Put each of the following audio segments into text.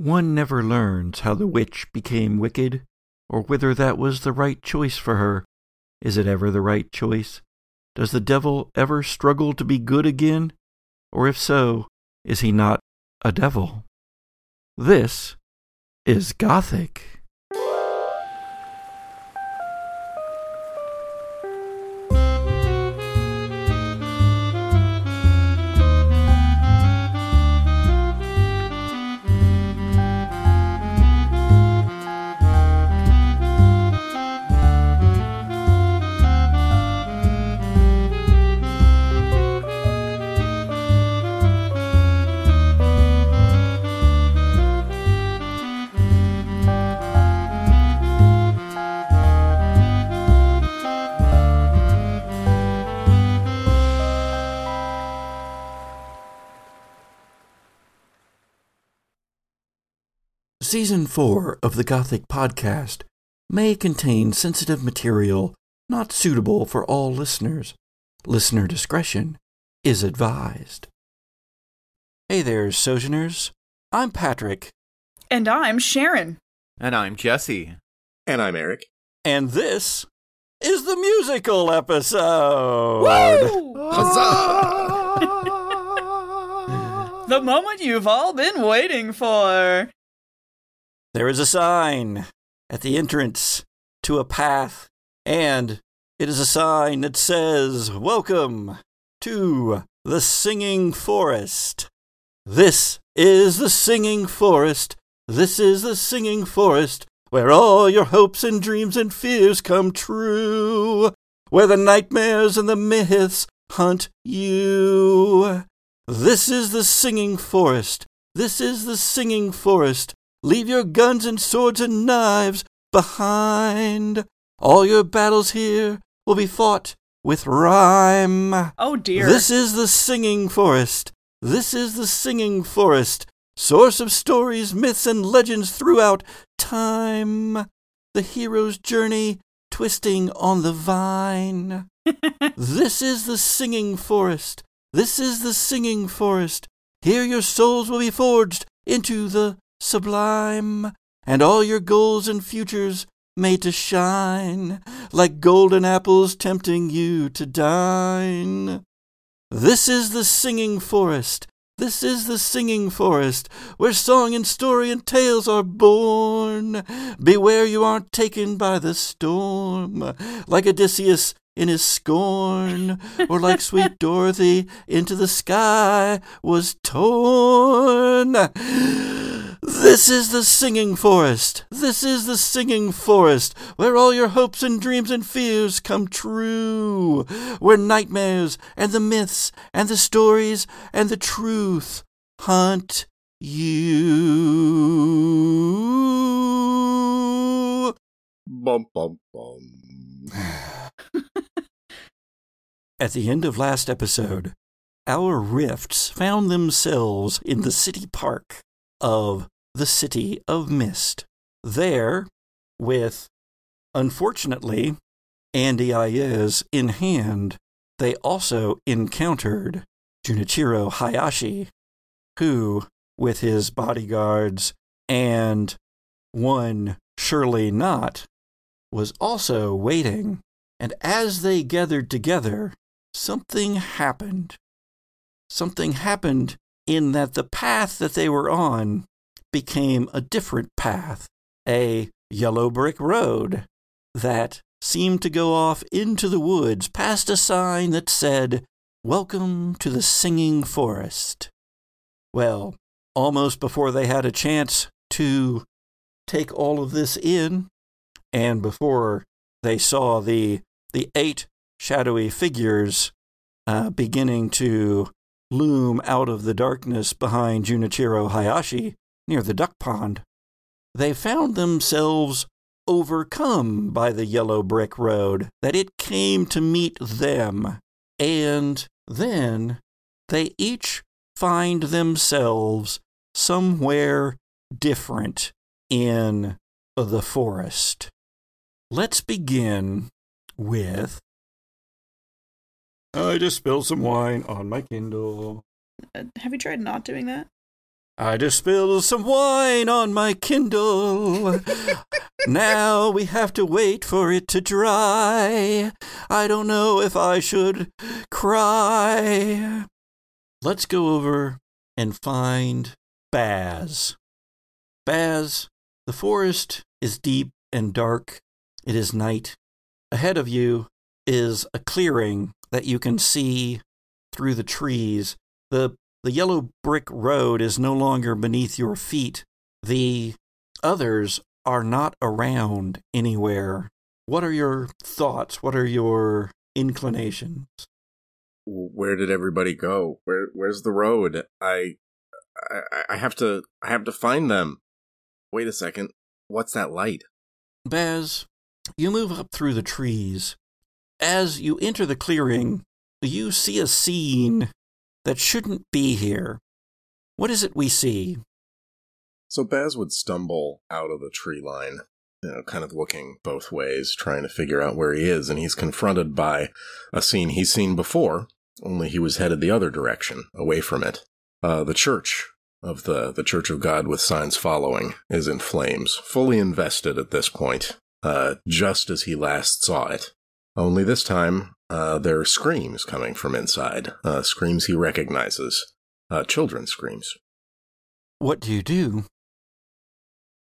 One never learns how the witch became wicked, or whether that was the right choice for her. Is it ever the right choice? Does the devil ever struggle to be good again? Or if so, is he not a devil? This is Gothic. Season 4 of the Gothic Podcast may contain sensitive material not suitable for all listeners. Listener discretion is advised. Hey there, Sojourners. I'm Patrick. And I'm Sharon. And I'm Jesse. And I'm Eric. And this is the musical episode. the moment you've all been waiting for. There is a sign at the entrance to a path, and it is a sign that says, Welcome to the Singing Forest. This is the Singing Forest. This is the Singing Forest, where all your hopes and dreams and fears come true, where the nightmares and the myths hunt you. This is the Singing Forest. This is the Singing Forest. Leave your guns and swords and knives behind. All your battles here will be fought with rhyme. Oh dear. This is the singing forest. This is the singing forest, source of stories, myths, and legends throughout time. The hero's journey twisting on the vine. this is the singing forest. This is the singing forest. Here your souls will be forged into the sublime, and all your goals and futures made to shine like golden apples tempting you to dine. This is the singing forest. This is the singing forest where song and story and tales are born. Beware you aren't taken by the storm, like Odysseus in his scorn, or like sweet Dorothy into the sky was torn. This is the singing forest. This is the singing forest where all your hopes and dreams and fears come true. Where nightmares and the myths and the stories and the truth hunt you. Bum, bum, bum. At the end of last episode, our rifts found themselves in the city park of the City of Mist. There, with, unfortunately, Andy Aiez in hand, they also encountered Junichiro Hayashi, who, with his bodyguards and one surely not, was also waiting. And as they gathered together, something happened. Something happened in that the path that they were on became a different path, a yellow brick road that seemed to go off into the woods past a sign that said, Welcome to the Singing Forest. Well, almost before they had a chance to take all of this in, and before they saw the the eight shadowy figures uh, beginning to loom out of the darkness behind Junichiro Hayashi, near the duck pond, they found themselves overcome by the yellow brick road, that it came to meet them. And then they each find themselves somewhere different in the forest. Let's begin with. I just spilled some wine on my Kindle. Uh, have you tried not doing that? I just spilled some wine on my Kindle. now we have to wait for it to dry. I don't know if I should cry. Let's go over and find Baz. Baz, the forest is deep and dark. It is night. Ahead of you is a clearing that you can see through the trees. The the yellow brick road is no longer beneath your feet. The others are not around anywhere. What are your thoughts? What are your inclinations? Where did everybody go? Where where's the road? I I, I have to I have to find them. Wait a second. What's that light? Baz, you move up through the trees. As you enter the clearing, you see a scene that shouldn't be here. What is it we see? So Baz would stumble out of the tree line, you know, kind of looking both ways, trying to figure out where he is, and he's confronted by a scene he's seen before, only he was headed the other direction, away from it. Uh, the church of the, the Church of God with signs following is in flames, fully invested at this point, uh, just as he last saw it. Only this time, uh, there are screams coming from inside, uh, screams he recognizes, uh, children's screams. What do you do?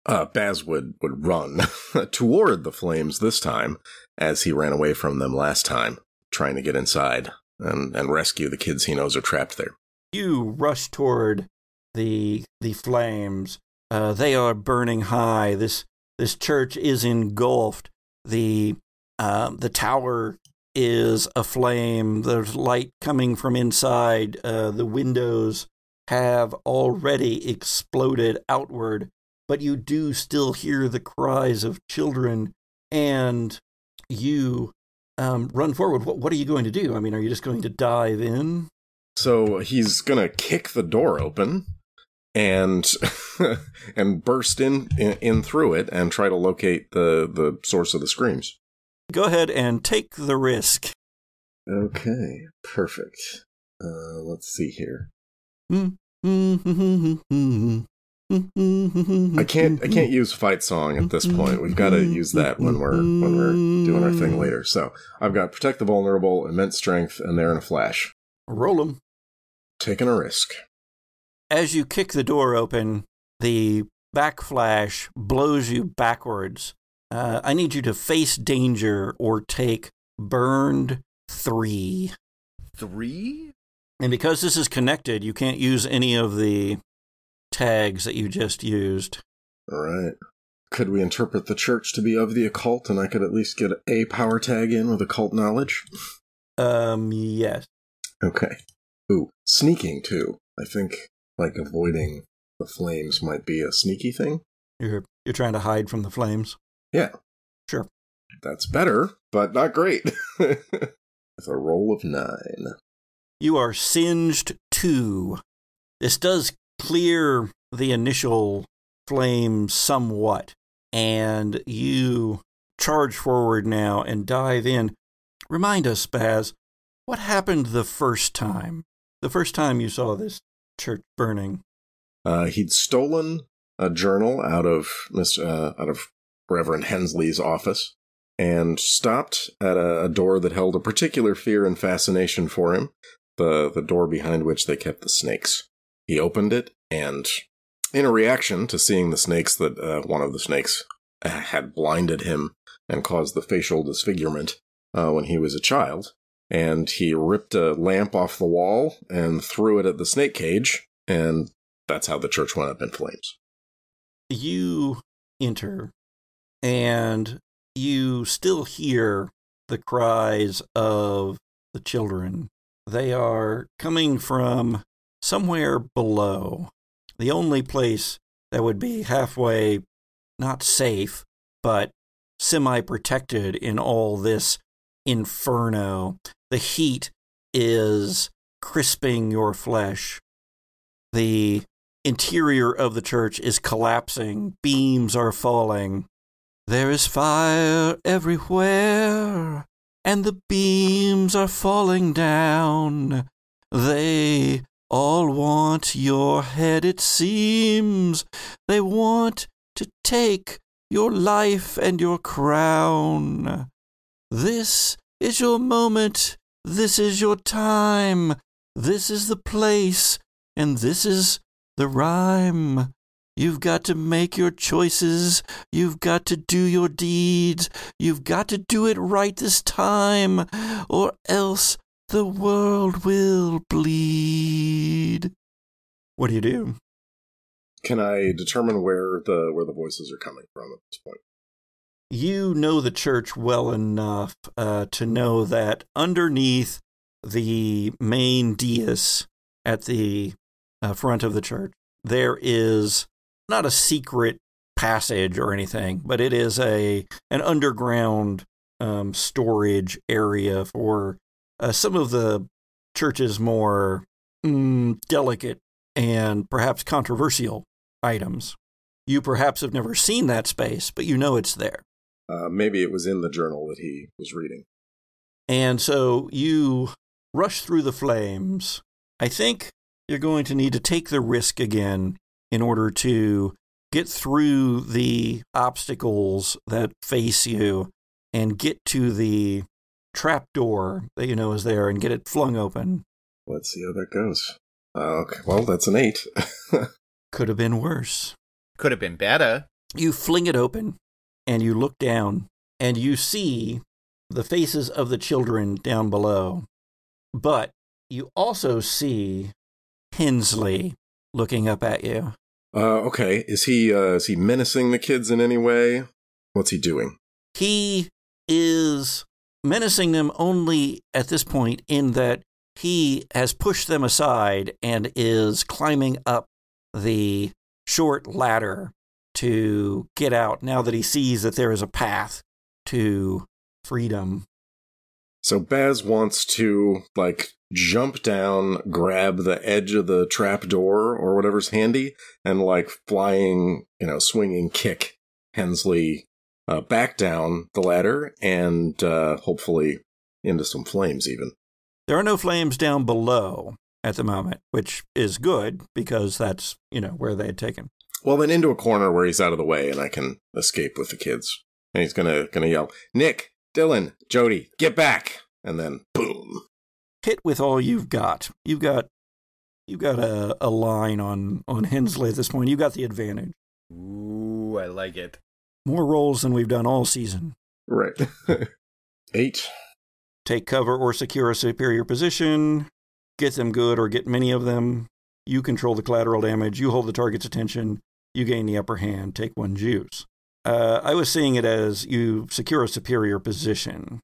Uh, Baz would, would run toward the flames this time, as he ran away from them last time, trying to get inside and, and rescue the kids he knows are trapped there. You rush toward the the flames. Uh, they are burning high. This this church is engulfed. The uh, the tower is aflame. There's light coming from inside. Uh, the windows have already exploded outward, but you do still hear the cries of children, and you um, run forward. What, what are you going to do? I mean, are you just going to dive in? So he's gonna kick the door open and and burst in, in, in through it and try to locate the the source of the screams. Go ahead and take the risk. Okay, perfect. Uh, let's see here. I can't I can't use fight song at this point. We've got to use that when we're when we're doing our thing later. So I've got protect the vulnerable, immense strength, and there in a flash. Roll them. Taking a risk. As you kick the door open, the backflash blows you backwards. Uh, I need you to face danger or take burned three. Three? And because this is connected, you can't use any of the tags that you just used. All right. Could we interpret the church to be of the occult, and I could at least get a power tag in with occult knowledge? Um, yes. Okay. Ooh, sneaking too. I think like avoiding the flames might be a sneaky thing. You're you're trying to hide from the flames. Yeah. Sure. That's better, but not great. With a roll of nine. You are singed two. This does clear the initial flame somewhat, and you charge forward now and dive in. Remind us, Baz, what happened the first time? The first time you saw this church burning. Uh, he'd stolen a journal out of Miss uh, out of Reverend Hensley's office and stopped at a, a door that held a particular fear and fascination for him. The the door behind which they kept the snakes. He opened it and, in a reaction to seeing the snakes that uh, one of the snakes uh, had blinded him and caused the facial disfigurement uh, when he was a child, and he ripped a lamp off the wall and threw it at the snake cage, and that's how the church went up in flames. You enter, and you still hear the cries of the children. They are coming from somewhere below. The only place that would be halfway not safe, but semi protected in all this inferno. The heat is crisping your flesh. The interior of the church is collapsing. Beams are falling. There is fire everywhere, and the beams are falling down. They all want your head, it seems. They want to take your life and your crown. This is your moment. This is your time. This is the place. And this is the rhyme. You've got to make your choices. You've got to do your deeds. You've got to do it right this time, or else the world will bleed. What do you do? Can I determine where the where the voices are coming from at this point? You know the church well enough uh, to know that underneath the main dais at the uh, front of the church, there is not a secret passage or anything, but it is a an underground um, storage area for uh, some of the church's more mm, delicate and perhaps controversial items. You perhaps have never seen that space, but you know it's there. Uh, maybe it was in the journal that he was reading. And so you rush through the flames. I think you're going to need to take the risk again in order to get through the obstacles that face you and get to the trap door that you know is there and get it flung open. Let's see how that goes. Uh, okay, well, that's an eight. Could have been worse. Could have been better. You fling it open and you look down and you see the faces of the children down below. But you also see Hensley looking up at you. Uh, okay, is he uh, is he menacing the kids in any way? What's he doing? He is menacing them only at this point in that he has pushed them aside and is climbing up the short ladder to get out now that he sees that there is a path to freedom. So Baz wants to like jump down, grab the edge of the trap door or whatever's handy, and like flying, you know, swinging kick Hensley uh, back down the ladder and uh, hopefully into some flames even. There are no flames down below at the moment, which is good because that's, you know, where they had taken. Well, then into a corner where he's out of the way and I can escape with the kids. And he's gonna gonna yell, Nick, Dylan, Jody, get back! And then boom. Hit with all you've got. You've got you've got a, a line on on Hensley at this point. You've got the advantage. Ooh, I like it. More rolls than we've done all season. Right. Eight. Take cover or secure a superior position. Get them good or get many of them. You control the collateral damage. You hold the target's attention. You gain the upper hand. Take one juice. Uh, I was seeing it as you secure a superior position.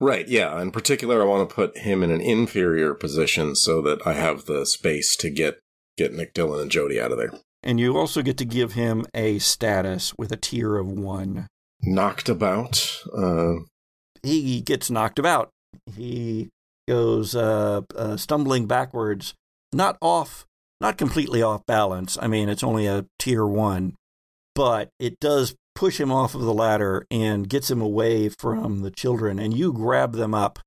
Right, yeah. In particular, I want to put him in an inferior position so that I have the space to get get Nick Dylan and Jody out of there. And you also get to give him a status with a tier of one. Knocked about. Uh, He gets knocked about. He goes uh, uh, stumbling backwards, not off, not completely off balance. I mean, it's only a tier one, but it does push him off of the ladder and gets him away from the children. And you grab them up,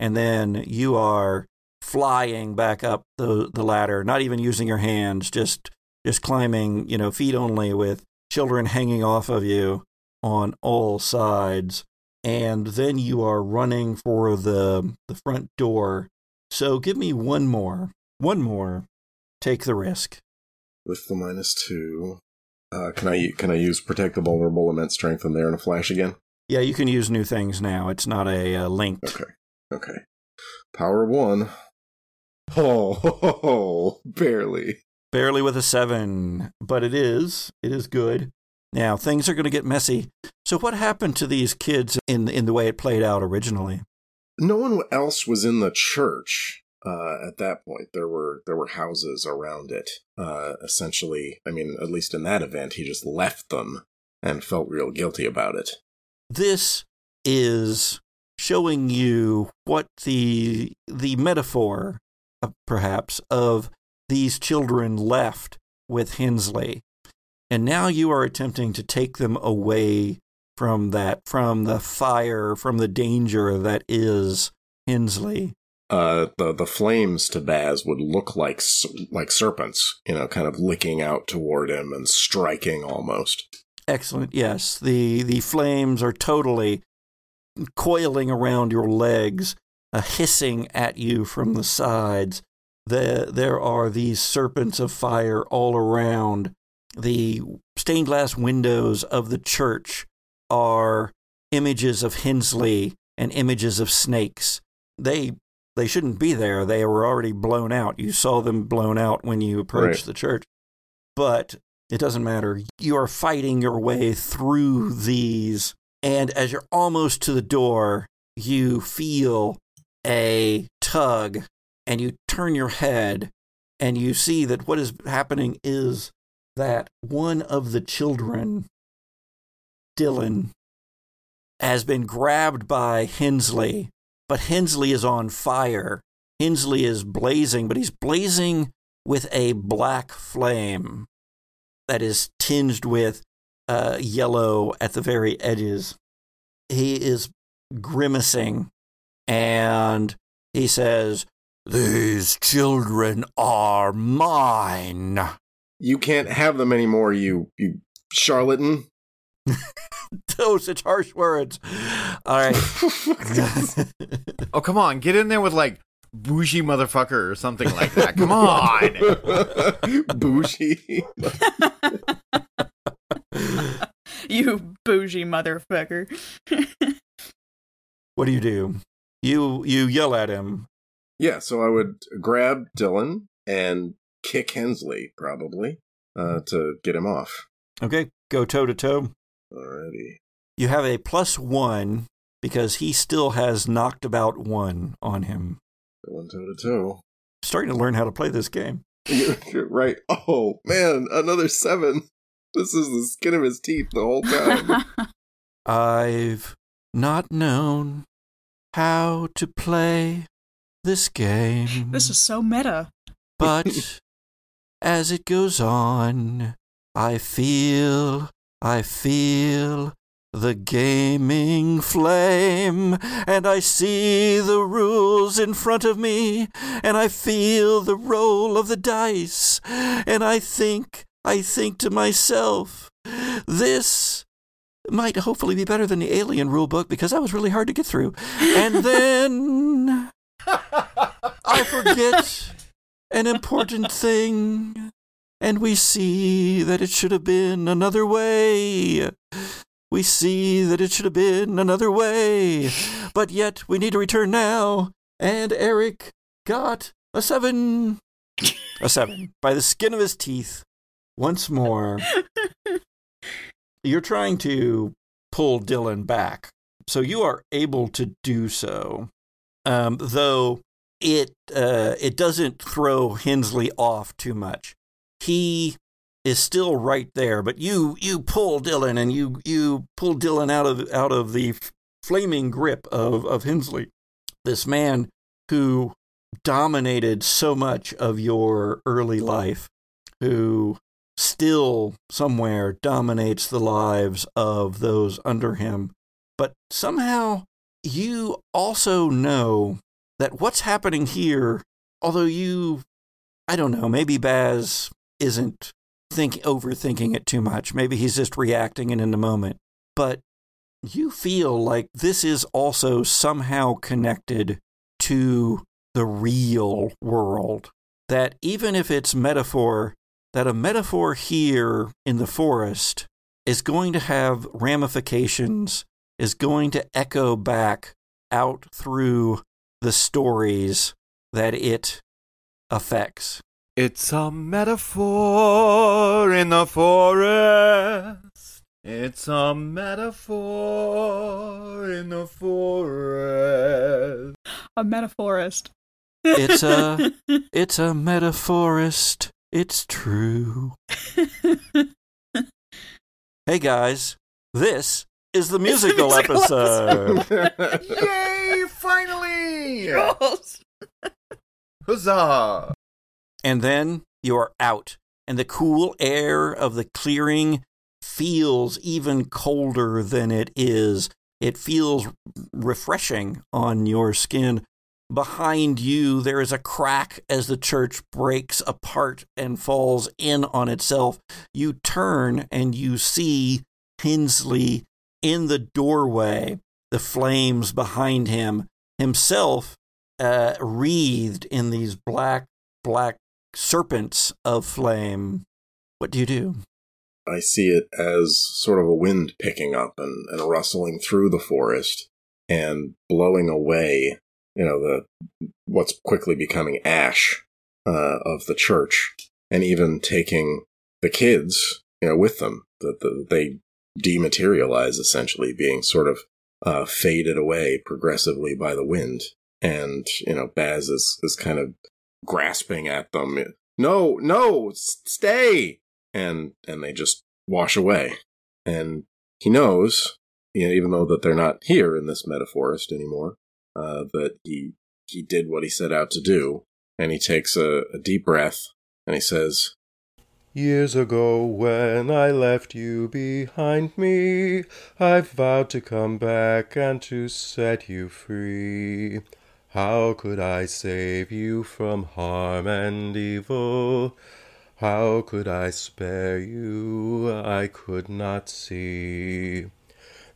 and then you are flying back up the, the ladder, not even using your hands, just just climbing, you know, feet only with children hanging off of you on all sides. And then you are running for the the front door. So give me one more. One more. Take the risk. with the minus two. Uh, can I can I use protect the vulnerable, immense strength, and there in a flash again? Yeah, you can use new things now. It's not a uh, linked. Okay, okay. Power one. Oh, ho, ho, ho, barely. barely with a seven, but it is it is good. Now things are going to get messy. So what happened to these kids in in the way it played out originally? No one else was in the church uh, at that point. There were there were houses around it. Uh, essentially, I mean, at least in that event, he just left them and felt real guilty about it. This is showing you what the the metaphor, uh, perhaps, of these children left with Hensley, and now you are attempting to take them away from that, from the fire, from the danger that is Hensley. Uh, the the flames to Baz would look like like serpents, you know, kind of licking out toward him and striking almost. Excellent. Yes, the the flames are totally coiling around your legs, uh, hissing at you from the sides. The, there are these serpents of fire all around. The stained glass windows of the church are images of Hensley and images of snakes. They they shouldn't be there. They were already blown out. You saw them blown out when you approached Right. the church. But it doesn't matter. You are fighting your way through these, and as you're almost to the door, you feel a tug, and you turn your head, and you see that what is happening is that one of the children, Dylan, has been grabbed by Hensley, but Hensley is on fire. Hensley is blazing, but he's blazing with a black flame that is tinged with uh, yellow at the very edges. He is grimacing and he says, These children are mine. You can't have them anymore, you you charlatan. Those such harsh words. All right. Oh, come on. Get in there with like bougie motherfucker or something like that. Come on. Bougie. you bougie motherfucker. what do you do? You you yell at him. Yeah, so I would grab Dylan and kick Hensley, probably, uh, to get him off. Okay, go toe to toe. Alrighty. You have a plus one because he still has knocked about one on him. Going toe to toe. Starting to learn how to play this game. You're, you're right. Oh, man, another seven. This is the skin of his teeth the whole time. I've not known how to play this game. this is so meta. But as it goes on, I feel, I feel the gaming flame, and I see the rules in front of me, and I feel the roll of the dice, and I think, I think to myself, this might hopefully be better than the alien rulebook because that was really hard to get through. And then I forget an important thing, and we see that it should have been another way. We see that it should have been another way, but yet we need to return now. And Eric got a seven. A seven. By the skin of his teeth. Once more. You're trying to pull Dylan back. So you are able to do so. Um, though it uh, it doesn't throw Hensley off too much. He is still right there, but you you pull Dylan and you you pull Dylan out of out of the flaming grip of of Hensley, this man who dominated so much of your early life, who still somewhere dominates the lives of those under him, but somehow you also know that what's happening here, although you, I don't know, maybe Baz isn't think overthinking it too much. Maybe he's just reacting and in the moment. But you feel like this is also somehow connected to the real world. That even if it's metaphor, that a metaphor here in the forest is going to have ramifications, is going to echo back out through the stories that it affects. It's a metaphor in the forest. It's a metaphor in the forest. A metaphorist. It's a it's a metaphorist. It's true. Hey guys, this is the musical, musical episode. Yay! Finally! Girls. Huzzah! And then you are out, and the cool air of the clearing feels even colder than it is. It feels refreshing on your skin, behind you, there is a crack as the church breaks apart and falls in on itself. You turn and you see Hensley in the doorway, the flames behind him, himself uh, wreathed in these black, black serpents of flame. What do you do? I see it as sort of a wind picking up and, and rustling through the forest and blowing away, you know, the what's quickly becoming ash uh, of the church, and even taking the kids, you know, with them. That the, they dematerialize, essentially being sort of uh, faded away progressively by the wind. And you know, Baz is is kind of grasping at them. No, no, stay! And and they just wash away. And he knows, you know, even though that they're not here in this metaphorist anymore, uh, that he he did what he set out to do. And he takes a, a deep breath and he says, Years ago, when I left you behind me, I vowed to come back and to set you free. How could I save you from harm and evil? How could I spare you? I could not see.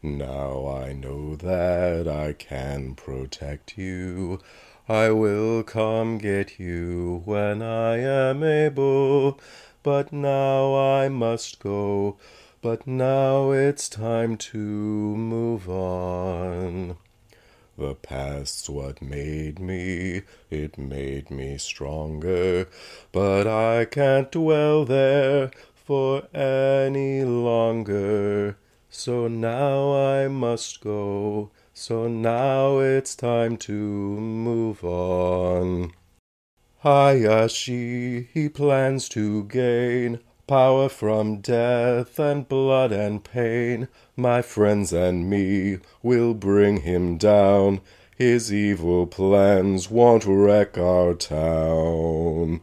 Now I know that I can protect you. I will come get you when I am able. But now I must go. But now it's time to move on. The past's what made me, it made me stronger, but I can't dwell there for any longer. So now I must go, so now it's time to move on. Hayashi, he plans to gain power from death and blood and pain. My friends and me will bring him down. His evil plans won't wreck our town.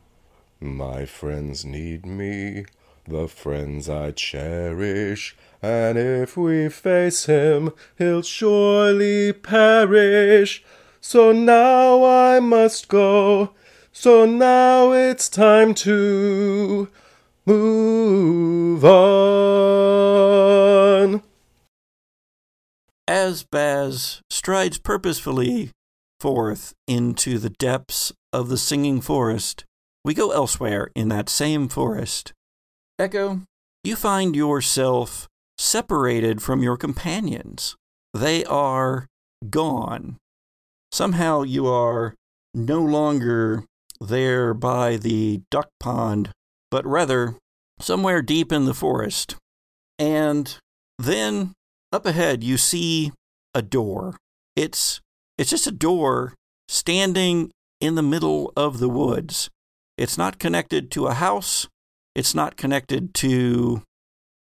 My friends need me, the friends I cherish, and if we face him, he'll surely perish. So now I must go, so now it's time to move on. As Baz strides purposefully forth into the depths of the singing forest, we go elsewhere in that same forest. Echo, you find yourself separated from your companions. They are gone. Somehow you are no longer there by the duck pond, but rather somewhere deep in the forest. And then up ahead you see a door. It's it's just a door standing in the middle of the woods. It's not connected to a house. It's not connected to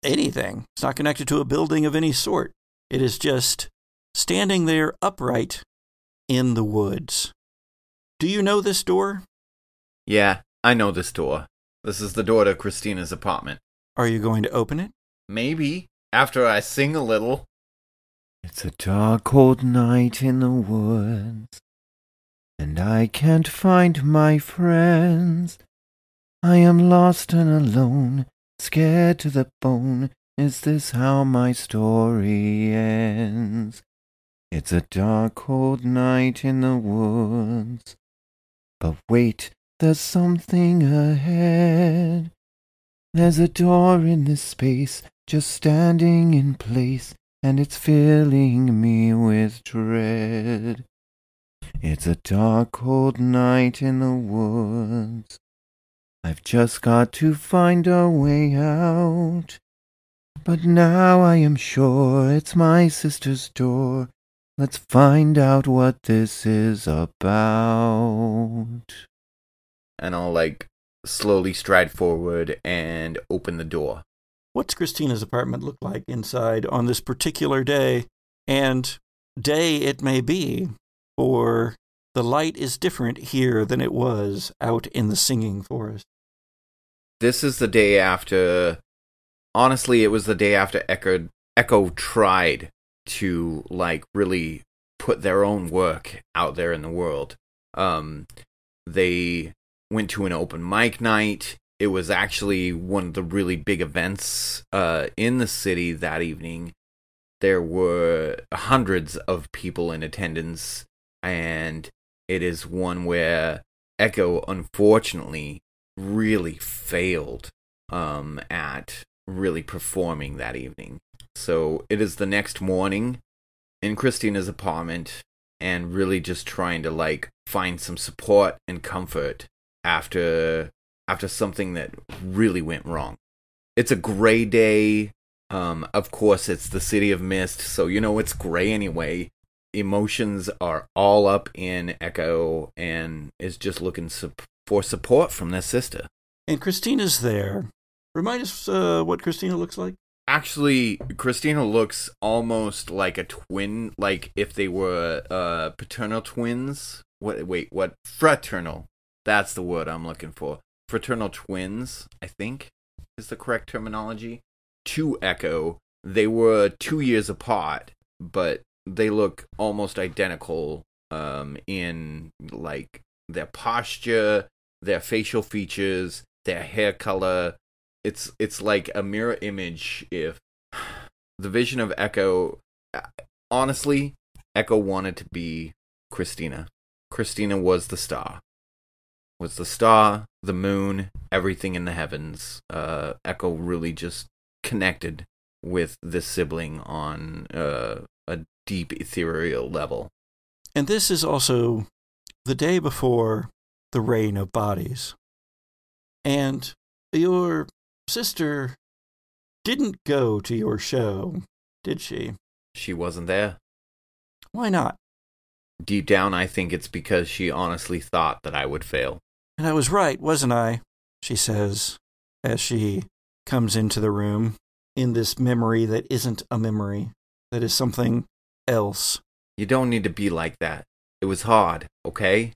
anything. It's not connected to a building of any sort. It is just standing there upright in the woods. Do you know this door? Yeah, I know this door. This is the door to Christina's apartment. Are you going to open it? Maybe after I sing a little. It's a dark cold night in the woods, and I can't find my friends. I am lost and alone, scared to the bone. Is this how my story ends? It's a dark cold night in the woods. But wait, there's something ahead. There's a door in this space, just standing in place, and it's filling me with dread. It's a dark, cold night in the woods. I've just got to find a way out. But now I am sure it's my sister's door. Let's find out what this is about. And I'll like slowly stride forward and open the door. What's Christina's apartment look like inside on this particular day? And day it may be, for the light is different here than it was out in the singing forest. This is the day after. Honestly, it was the day after Echo Echo tried to like really put their own work out there in the world. Um, they went to an open mic night. It was actually one of the really big events uh, in the city that evening. There were hundreds of people in attendance, and it is one where Echo, unfortunately, really failed um, at really performing that evening. So it is the next morning in Christina's apartment and really just trying to like find some support and comfort after after something that really went wrong. It's a gray day. Um, of course, it's the city of mist, so you know it's gray anyway. Emotions are all up in Echo and is just looking sup- for support from their sister. And Christina's there. Remind us uh, what Christina looks like. Actually, Christina looks almost like a twin, like if they were uh, paternal twins. What? Wait, what? Fraternal. That's the word I'm looking for. Fraternal twins, I think, is the correct terminology. To Echo, they were two years apart, but they look almost identical um, in like their posture, their facial features, their hair color. It's it's like a mirror image. If the vision of Echo, honestly, Echo wanted to be Christina. Christina was the star. Was the star, the moon, everything in the heavens. Uh, Echo really just connected with this sibling on uh, a deep ethereal level. And this is also the day before the rain of bodies. And your sister didn't go to your show, did she? She wasn't there. Why not? Deep down, I think it's because she honestly thought that I would fail. And I was right, wasn't I? She says as she comes into the room in this memory that isn't a memory, that is something else. You don't need to be like that. It was hard, okay?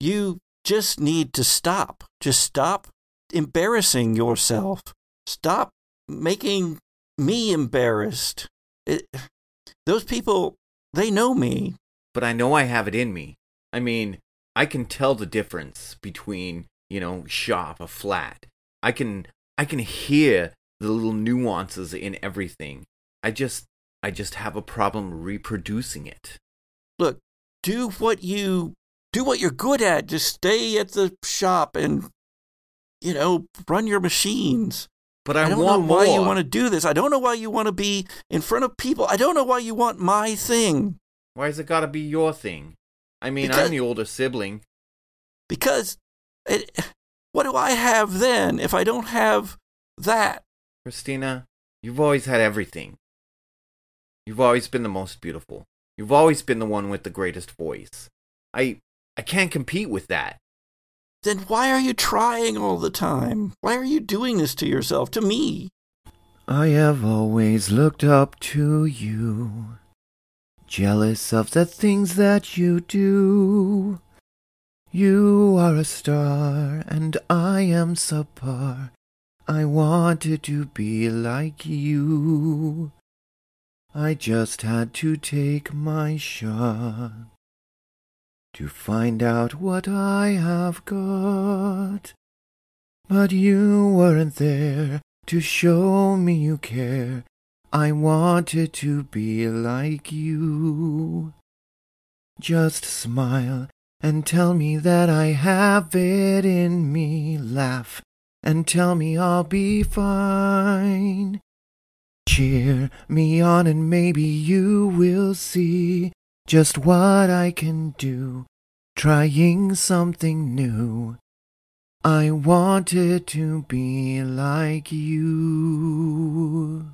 You just need to stop. Just stop embarrassing yourself. Stop making me embarrassed. It, those people, they know me. But I know I have it in me. I mean, I can tell the difference between, you know, shop, a flat. I can I can hear the little nuances in everything. I just I just have a problem reproducing it. Look, do what you do what you're good at. Just stay at the shop and you know, run your machines. But I, I don't know why more. you want to do this. I don't know why you want to be in front of people. I don't know why you want my thing. Why's it got to be your thing? I mean, Because- I'm the older sibling. Because it, what do I have then if I don't have that? Christina, you've always had everything. You've always been the most beautiful. You've always been the one with the greatest voice. I I can't compete with that. Then why are you trying all the time? Why are you doing this to yourself, to me? I have always looked up to you, jealous of the things that you do. You are a star, and I am subpar. I wanted to be like you. I just had to take my shot to find out what I have got. But you weren't there to show me you care. I wanted to be like you. Just smile and tell me that I have it in me. Laugh and tell me I'll be fine. Cheer me on and maybe you will see just what I can do. Trying something new. I wanted to be like you.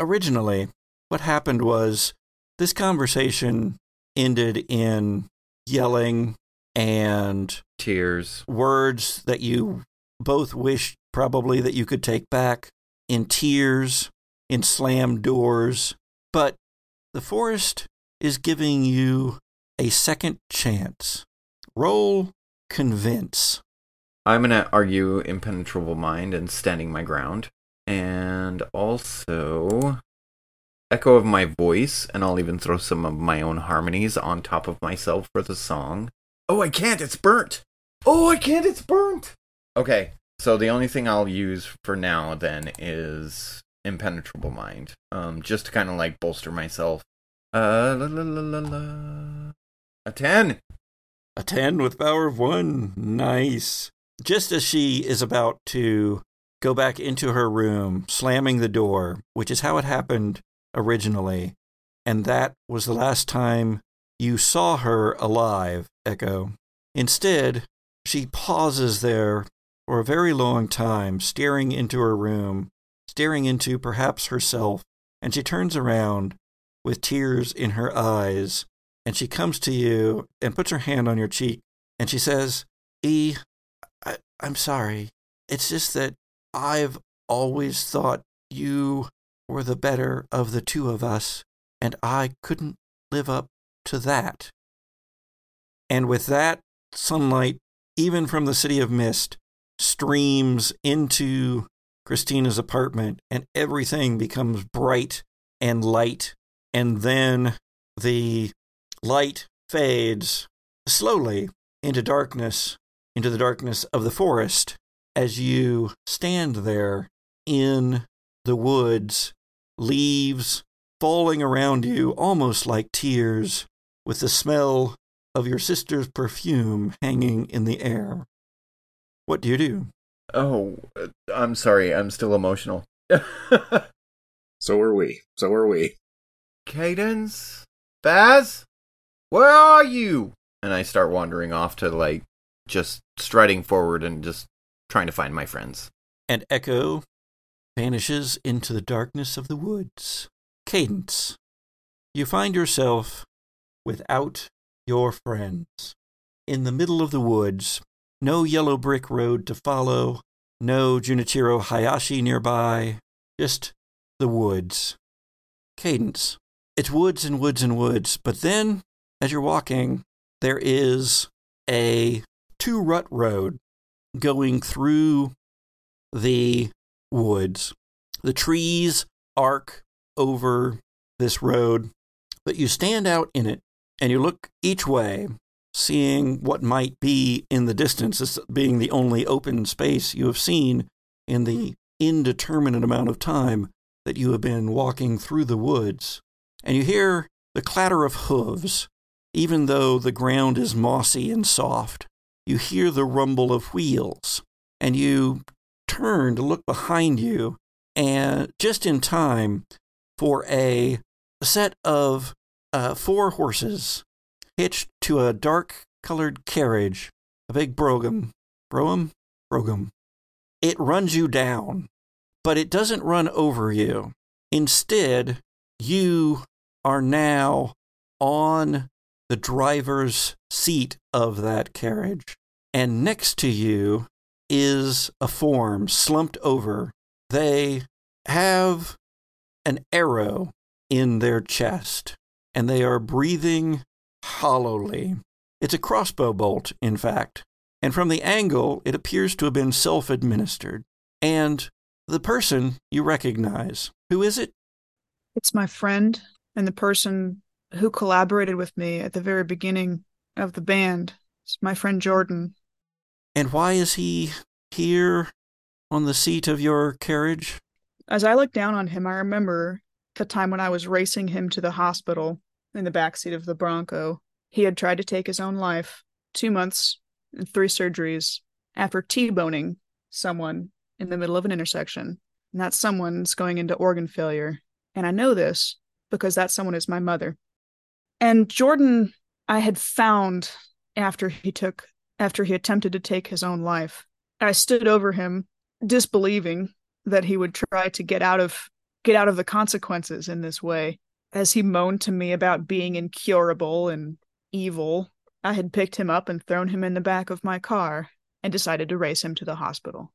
Originally, what happened was this conversation ended in yelling and Tears. words that you both wished probably that you could take back, in tears, in slammed doors. But the forest is giving you a second chance. Roll convince. I'm gonna argue impenetrable mind and standing my ground, and also echo of my voice, and I'll even throw some of my own harmonies on top of myself for the song. Oh, I can't. It's burnt. Oh, I can't. It's burnt. Okay. So the only thing I'll use for now then is impenetrable mind. Um, just to kind of like bolster myself. Uh, la, la, la, la, la. a ten. A 10 with power of 1. Nice. Just as she is about to go back into her room, slamming the door, which is how it happened originally, and that was the last time you saw her alive, Echo. Instead, she pauses there for a very long time, staring into her room, staring into perhaps herself, and she turns around with tears in her eyes and she comes to you and puts her hand on your cheek and she says, E, I, I'm sorry. It's just that I've always thought you were the better of the two of us, and I couldn't live up to that. And with that, sunlight, even from the city of mist, streams into Christina's apartment, and everything becomes bright and light. And then the light fades slowly into darkness, into the darkness of the forest, as you stand there in the woods, leaves falling around you almost like tears, with the smell of your sister's perfume hanging in the air. What do you do? Oh, uh, I'm sorry. I'm still emotional. So are we. So are we. Cadence? Baz? Where are you? And I start wandering off to like just striding forward and just trying to find my friends. And Echo vanishes into the darkness of the woods. Cadence, you find yourself without your friends. In the middle of the woods, no yellow brick road to follow, no Junichiro Hayashi nearby, just the woods. Cadence, it's woods and woods and woods, but then, as you're walking, there is a two rut road going through the woods. The trees arc over this road, but you stand out in it and you look each way, seeing what might be in the distance, this being the only open space you have seen in the indeterminate amount of time that you have been walking through the woods. And you hear the clatter of hooves, even though the ground is mossy and soft. You hear the rumble of wheels, and you turn to look behind you, and just in time for a set of uh, four horses hitched to a dark colored carriage, a big brougham. Brougham? Brougham. It runs you down, but it doesn't run over you. Instead, you are now on the driver's seat of that carriage. And next to you is a form slumped over. They have an arrow in their chest, and they are breathing hollowly. It's a crossbow bolt, in fact, and from the angle, it appears to have been self administered. And the person you recognize. Who is it? It's my friend and the person who collaborated with me at the very beginning of the band. It's my friend Jordan. And why is he here on the seat of your carriage? As I look down on him, I remember the time when I was racing him to the hospital in the backseat of the Bronco. He had tried to take his own life two months and three surgeries after T boning someone in the middle of an intersection. And that someone's going into organ failure. And I know this because that someone is my mother. And Jordan, I had found after he took, after he attempted to take his own life. I stood over him, disbelieving that he would try to get out of get out of the consequences in this way. As he moaned to me about being incurable and evil, I had picked him up and thrown him in the back of my car and decided to race him to the hospital.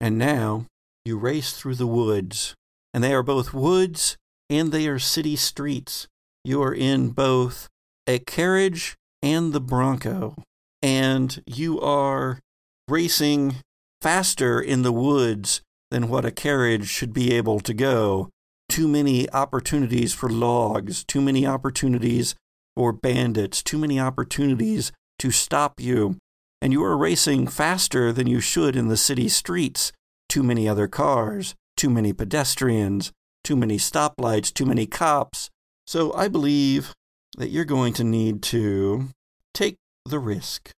And now you race through the woods, and they are both woods and they are city streets. You are in both a carriage and the Bronco, and you are racing faster in the woods than what a carriage should be able to go too many opportunities for logs, too many opportunities for bandits, too many opportunities to stop you. And you are racing faster than you should in the city streets. Too many other cars, too many pedestrians, too many stoplights, too many cops. So I believe that you're going to need to take the risk.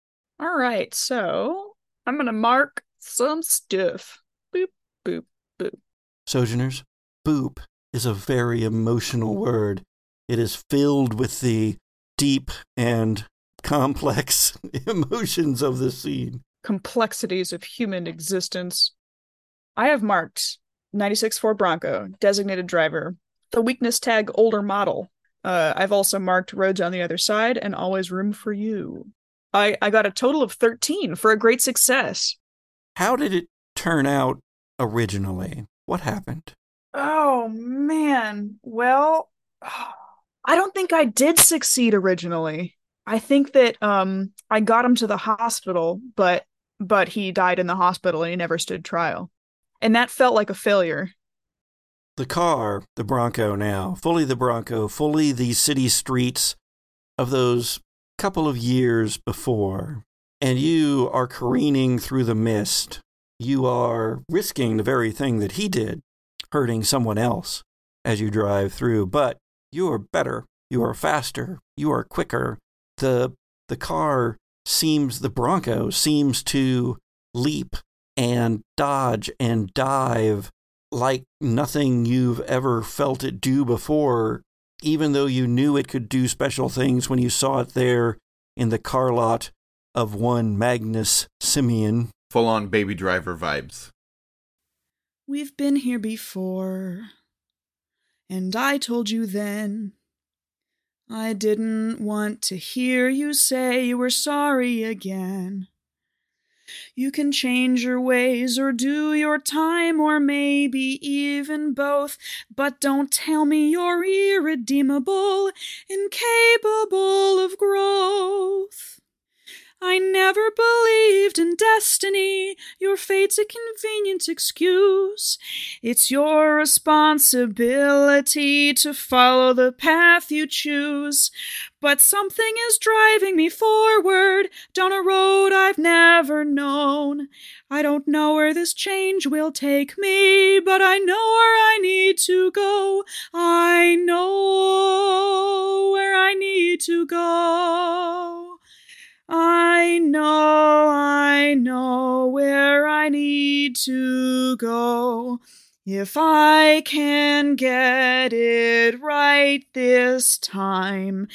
All right, so I'm gonna mark some stuff. Boop, boop, boop. Sojourners, boop is a very emotional word. It is filled with the deep and complex emotions of the scene. Complexities of human existence. I have marked 96 Ford Bronco, designated driver, the weakness tag older model. Uh, I've also marked roads on the other side and always room for you. I, I got a total of 13 for a great success. How did it turn out originally? What happened? Oh man. Well, I don't think I did succeed originally. I think that um I got him to the hospital, but but he died in the hospital and he never stood trial. And that felt like a failure. The car, the Bronco now, fully the Bronco, fully the city streets of those couple of years before, and you are careening through the mist. You are risking the very thing that he did, hurting someone else as you drive through, but you are better, you are faster, you are quicker. The the car seems the Bronco seems to leap and dodge and dive like nothing you've ever felt it do before, even though you knew it could do special things when you saw it there in the car lot of one Magnus Simeon. Full on baby driver vibes. We've been here before, and I told you then. I didn't want to hear you say you were sorry again. You can change your ways or do your time, or maybe even both. But don't tell me you're irredeemable, incapable of growth. I never believed in destiny. Your fate's a convenient excuse. It's your responsibility to follow the path you choose. But something is driving me forward down a road I've never known. I don't know where this change will take me, but I know where I need to go. I know where I need to go. I know, I know where I need to go. If I can get it right this time,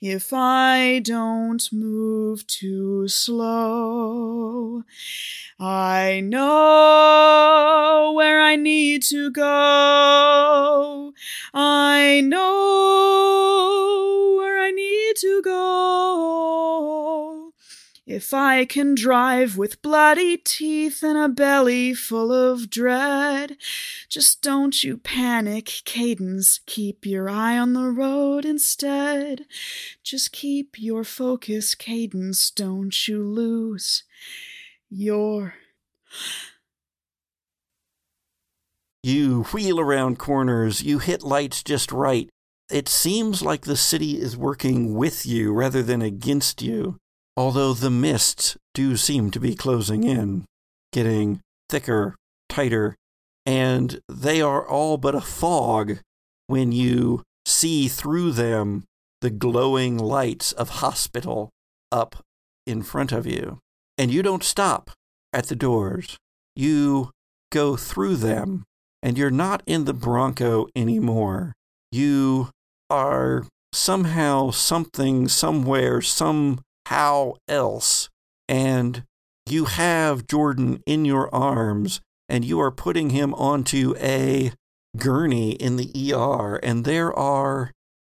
if I don't move too slow, I know where I need to go. I know where I need to go. If I can drive with bloody teeth and a belly full of dread, just don't you panic, Cadence. Keep your eye on the road instead. Just keep your focus, Cadence. Don't you lose your. You wheel around corners, you hit lights just right. It seems like the city is working with you rather than against you although the mists do seem to be closing in, getting thicker, tighter, and they are all but a fog when you see through them the glowing lights of hospital up in front of you. And you don't stop at the doors. You go through them, and you're not in the Bronco anymore. You are somehow, something, somewhere, some how else? And you have Jordan in your arms and you are putting him onto a gurney in the ER, and there are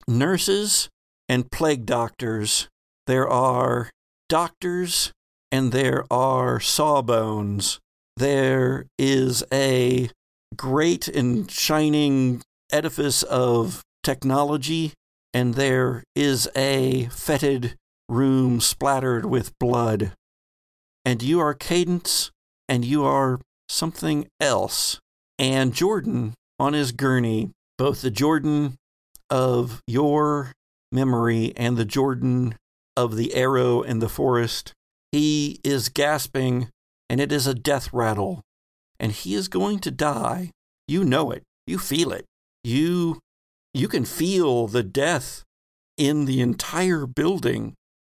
nurses and plague doctors. There are doctors and there are sawbones. There is a great and shining edifice of technology, and there is a fetid room splattered with blood. And you are Cadence, and you are something else. And Jordan, on his gurney, both the Jordan of your memory and the Jordan of the arrow and the forest. He is gasping, and it is a death rattle, and he is going to die. You know it. You feel it. You you can feel the death in the entire building.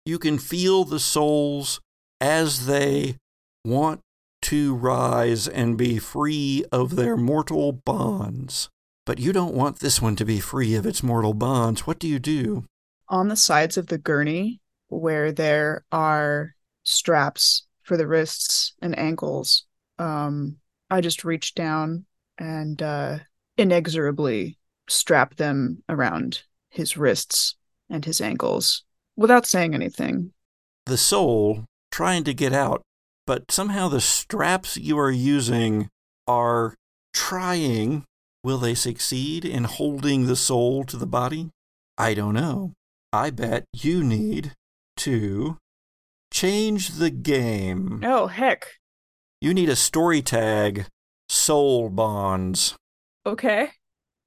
You can feel the souls as they want to rise and be free of their mortal bonds. But you don't want this one to be free of its mortal bonds. What do you do? On the sides of the gurney, where there are straps for the wrists and ankles, um, I just reach down and uh, inexorably strap them around his wrists and his ankles without saying anything. The soul trying to get out, but somehow the straps you are using are trying. Will they succeed in holding the soul to the body? I don't know. I bet you need to change the game. Oh, heck. You need a story tag, Soul Bonds. Okay.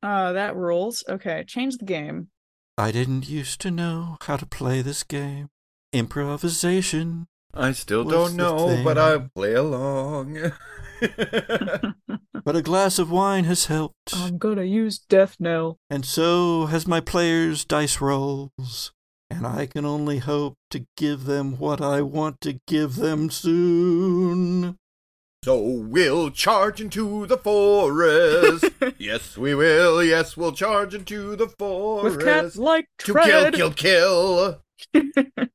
Uh, that rules. Okay, change the game. I didn't used to know how to play this game. Improvisation. I still don't know, but? I play along. But a glass of wine has helped, I'm gonna use Death Knell. and so has my players' dice rolls. And I can only hope to give them what I want to give them soon. So we'll charge into the forest. yes, we will. Yes, we'll charge into the forest. With cat like to tread. kill, kill, kill.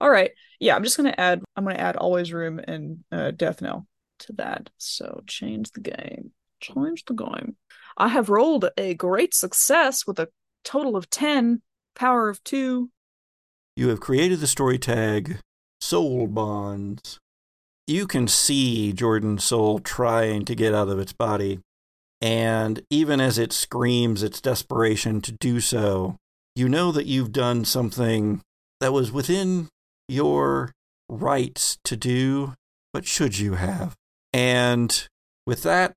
All right. Yeah, I'm just gonna add. I'm gonna add always room and uh, death knell to that. So change the game. Change the game. I have rolled a great success with a total of ten. Power of two. You have created the story tag, Soul Bonds. You can see Jordan's soul trying to get out of its body. And even as it screams its desperation to do so, you know that you've done something that was within your rights to do, but should you have? And with that,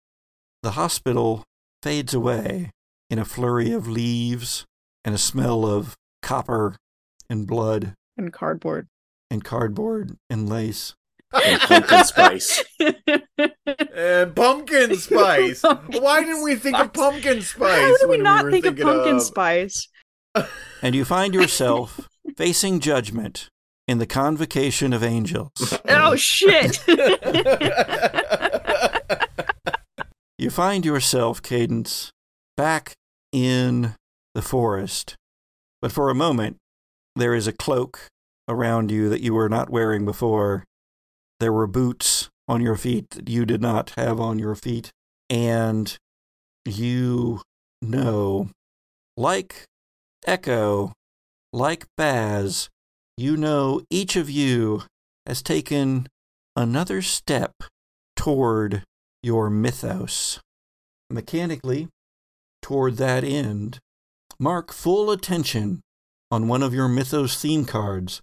the hospital fades away in a flurry of leaves and a smell of copper and blood And cardboard. and cardboard and lace. And pumpkin spice. And pumpkin spice. Pumpkin Why didn't we think of pumpkin spice? How did we when not were think of thinking pumpkin spice? And you find yourself facing judgment in the convocation of angels. Oh shit! You find yourself, Cadence, back in the forest. But for a moment, there is a cloak around you that you were not wearing before. There were boots on your feet that you did not have on your feet. And you know, like Echo, like Baz, you know each of you has taken another step toward your mythos. Mechanically, toward that end, mark full attention on one of your mythos theme cards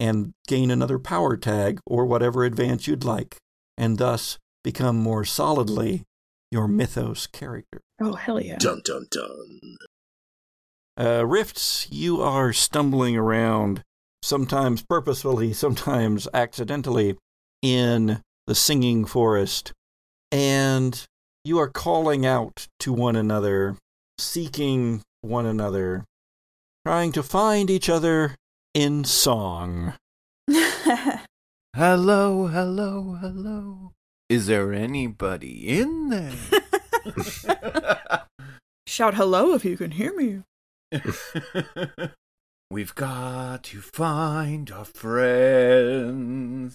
and gain another power tag or whatever advance you'd like, and thus become more solidly your mythos character. oh hell yeah! Dun dun dun. Uh, Rifts, you are stumbling around, sometimes purposefully, sometimes accidentally, in the singing forest, and you are calling out to one another, seeking one another, trying to find each other in song. Hello, hello, hello. Is there anybody in there? Shout hello if you can hear me. We've got to find our friends.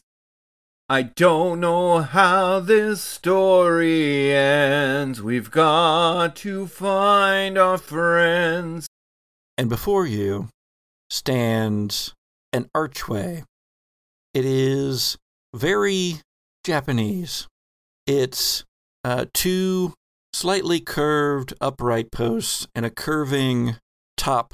I don't know how this story ends. We've got to find our friends. and before you stands an archway. It is very Japanese. It's uh, two slightly curved upright posts and a curving top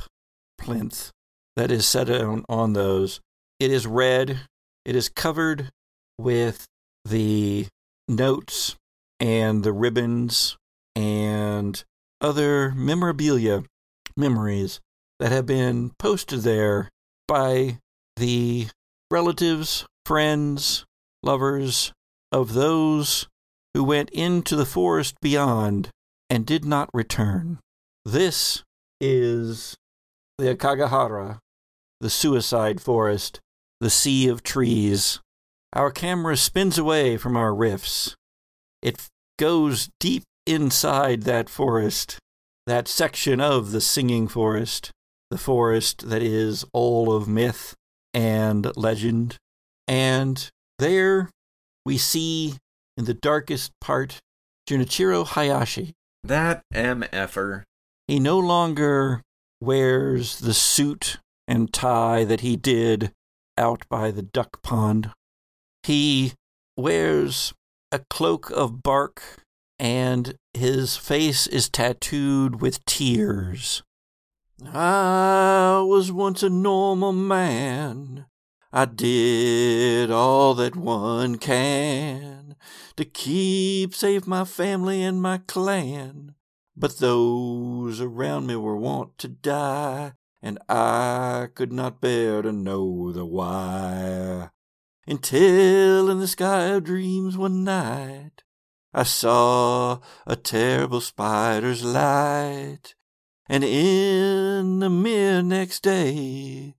plinth that is set on, on those. It is red. It is covered with the notes and the ribbons and other memorabilia, memories that have been posted there by the relatives, friends, lovers of those who went into the forest beyond and did not return. This is the Aokigahara, the suicide forest, the sea of trees. Our camera spins away from our rifts. It goes deep inside that forest, that section of the singing forest, the forest that is all of myth and legend. And there we see in the darkest part Junichiro Hayashi. That MFer. He no longer wears the suit and tie that he did out by the duck pond. He wears a cloak of bark and his face is tattooed with tears. I was once a normal man. I did all that one can to keep safe my family and my clan. But those around me were wont to die, and I could not bear to know the why. Until in the sky of dreams one night, I saw a terrible spider's light, and in the mere next day,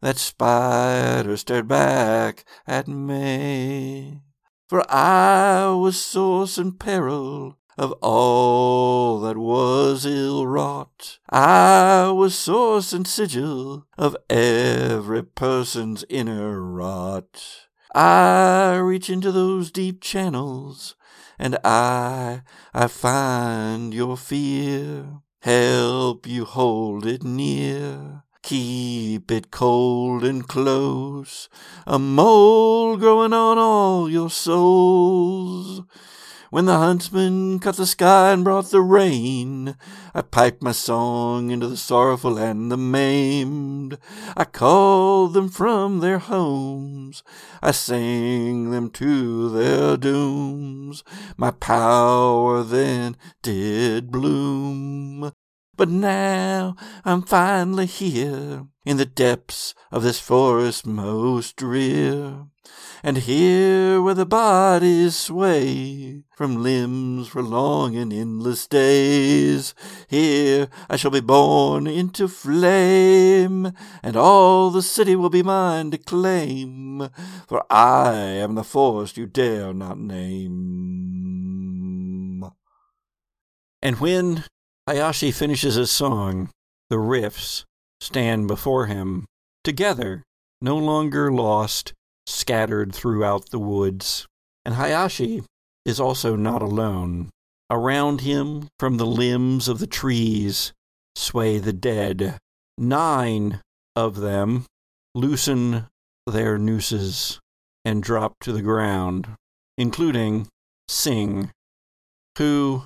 that spider stared back at me. For I was source and peril of all that was ill wrought. I was source and sigil of every person's inner rot. I reach into those deep channels and I, I find your fear. Help you hold it near. Keep it cold and close. A mole growing on all your souls. When the huntsman cut the sky and brought the rain, I piped my song into the sorrowful and the maimed. I called them from their homes. I sang them to their dooms. My power then did bloom. But now I'm finally here in the depths of this forest most drear. And here where the bodies sway from limbs for long and endless days, here I shall be born into flame, and all the city will be mine to claim, for I am the forest you dare not name. And when Hayashi finishes his song, the rifts stand before him, together, no longer lost scattered throughout the woods. And Hayashi is also not alone. Around him, from the limbs of the trees, sway the dead. Nine of them loosen their nooses and drop to the ground, including Sing, who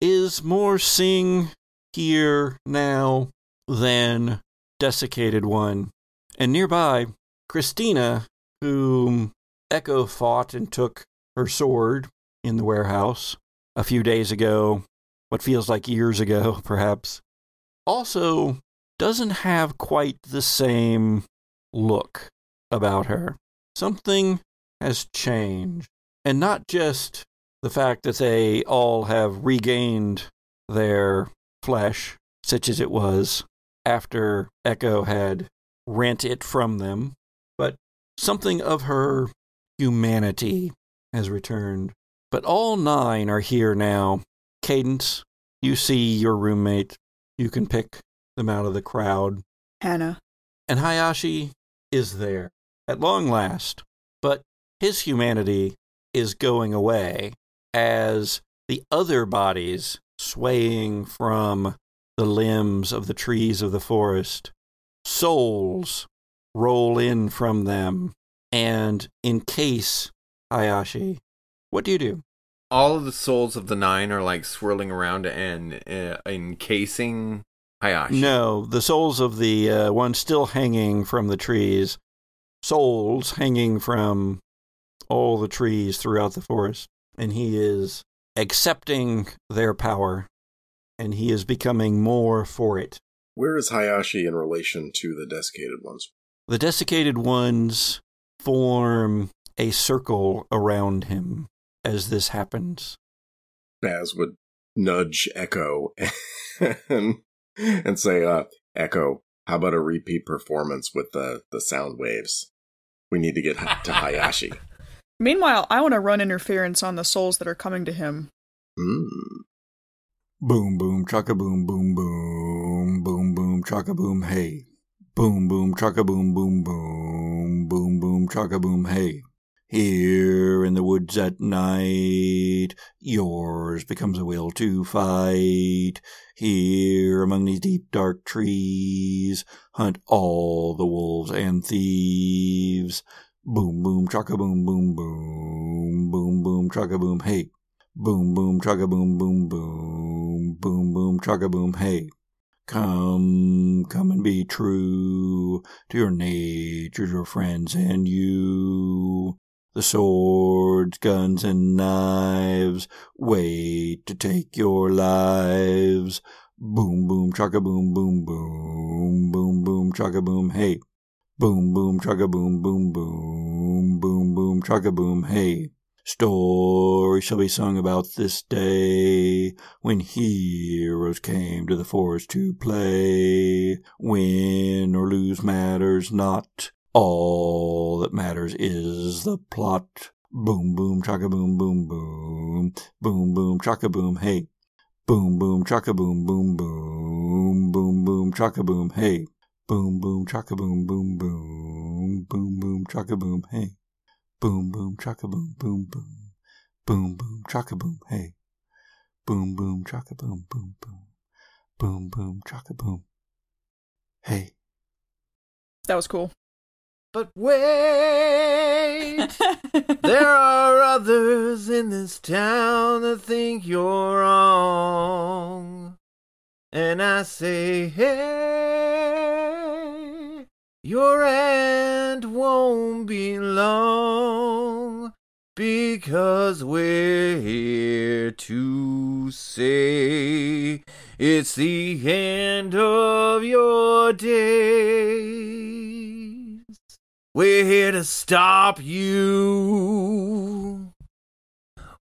is more Sing here now than Desiccated One. And nearby, Christina whom um, Echo fought and took her sword in the warehouse a few days ago, what feels like years ago, perhaps, also doesn't have quite the same look about her. Something has changed. And not just the fact that they all have regained their flesh, such as it was after Echo had rent it from them, Something of her humanity has returned. But all nine are here now. Cadence, you see your roommate. You can pick them out of the crowd. Hannah. And Hayashi is there at long last. But his humanity is going away as the other bodies swaying from the limbs of the trees of the forest, souls roll in from them and encase Hayashi. What do you do? All of the souls of the nine are like swirling around and uh, encasing Hayashi. No, the souls of the uh, ones still hanging from the trees, souls hanging from all the trees throughout the forest, and he is accepting their power and he is becoming more for it. Where is Hayashi in relation to the desiccated ones? The desiccated ones form a circle around him as this happens. Baz would nudge Echo and, and say, uh, Echo, how about a repeat performance with the, the sound waves? We need to get to Hayashi. Meanwhile, I want to run interference on the souls that are coming to him. Mm. Boom, boom, chaka boom, boom, boom, boom, boom, chaka boom, hey. Boom, boom, chaka boom, boom, boom, boom, boom, chaka boom, hey. Here in the woods at night, yours becomes a will to fight. Here among these deep dark trees, hunt all the wolves and thieves. Boom, boom, chaka boom, boom, boom, boom, boom, chaka boom, hey. Boom, boom, chugga boom, boom, boom, boom, boom, chugga boom, hey. Come, come and be true to your nature, your friends, and you. The swords, guns, and knives wait to take your lives. Boom, boom, chugga boom, boom, boom, boom, boom, chugga boom, hey. Boom, boom, chugga boom, boom, boom, boom, boom, chugga boom, hey. Story shall be sung about this day when heroes came to the forest to play. Win or lose matters not. All that matters is the plot. Boom, boom, chaka boom, boom, boom. Boom, boom, chaka boom, hey. Boom, boom, chaka boom, boom, boom. Boom, boom, chaka boom, hey. Boom, boom, chaka boom, boom, boom. Boom, boom, chaka boom, hey. Boom, boom, chaka boom, boom, boom. Boom, boom, chaka boom, hey. Boom, boom, chaka boom, boom, boom. Boom, boom, chaka boom. Hey. That was cool. But wait, there are others in this town that think you're wrong. And I say, hey, your end won't be long because we're here to say it's the end of your days. We're here to stop you.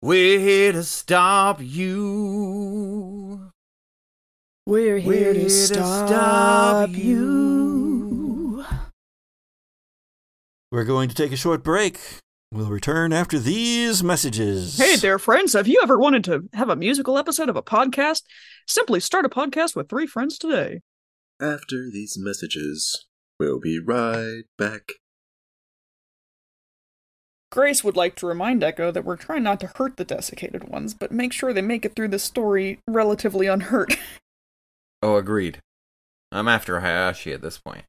We're here to stop you. We're here We're to here to stop, stop you. We're going to take a short break. We'll return after these messages. Hey there, friends. Have you ever wanted to have a musical episode of a podcast? Simply start a podcast with three friends today. After these messages, we'll be right back. Grace would like to remind Echo that we're trying not to hurt the desiccated ones, but make sure they make it through the story relatively unhurt. Oh, agreed. I'm after Hayashi at this point.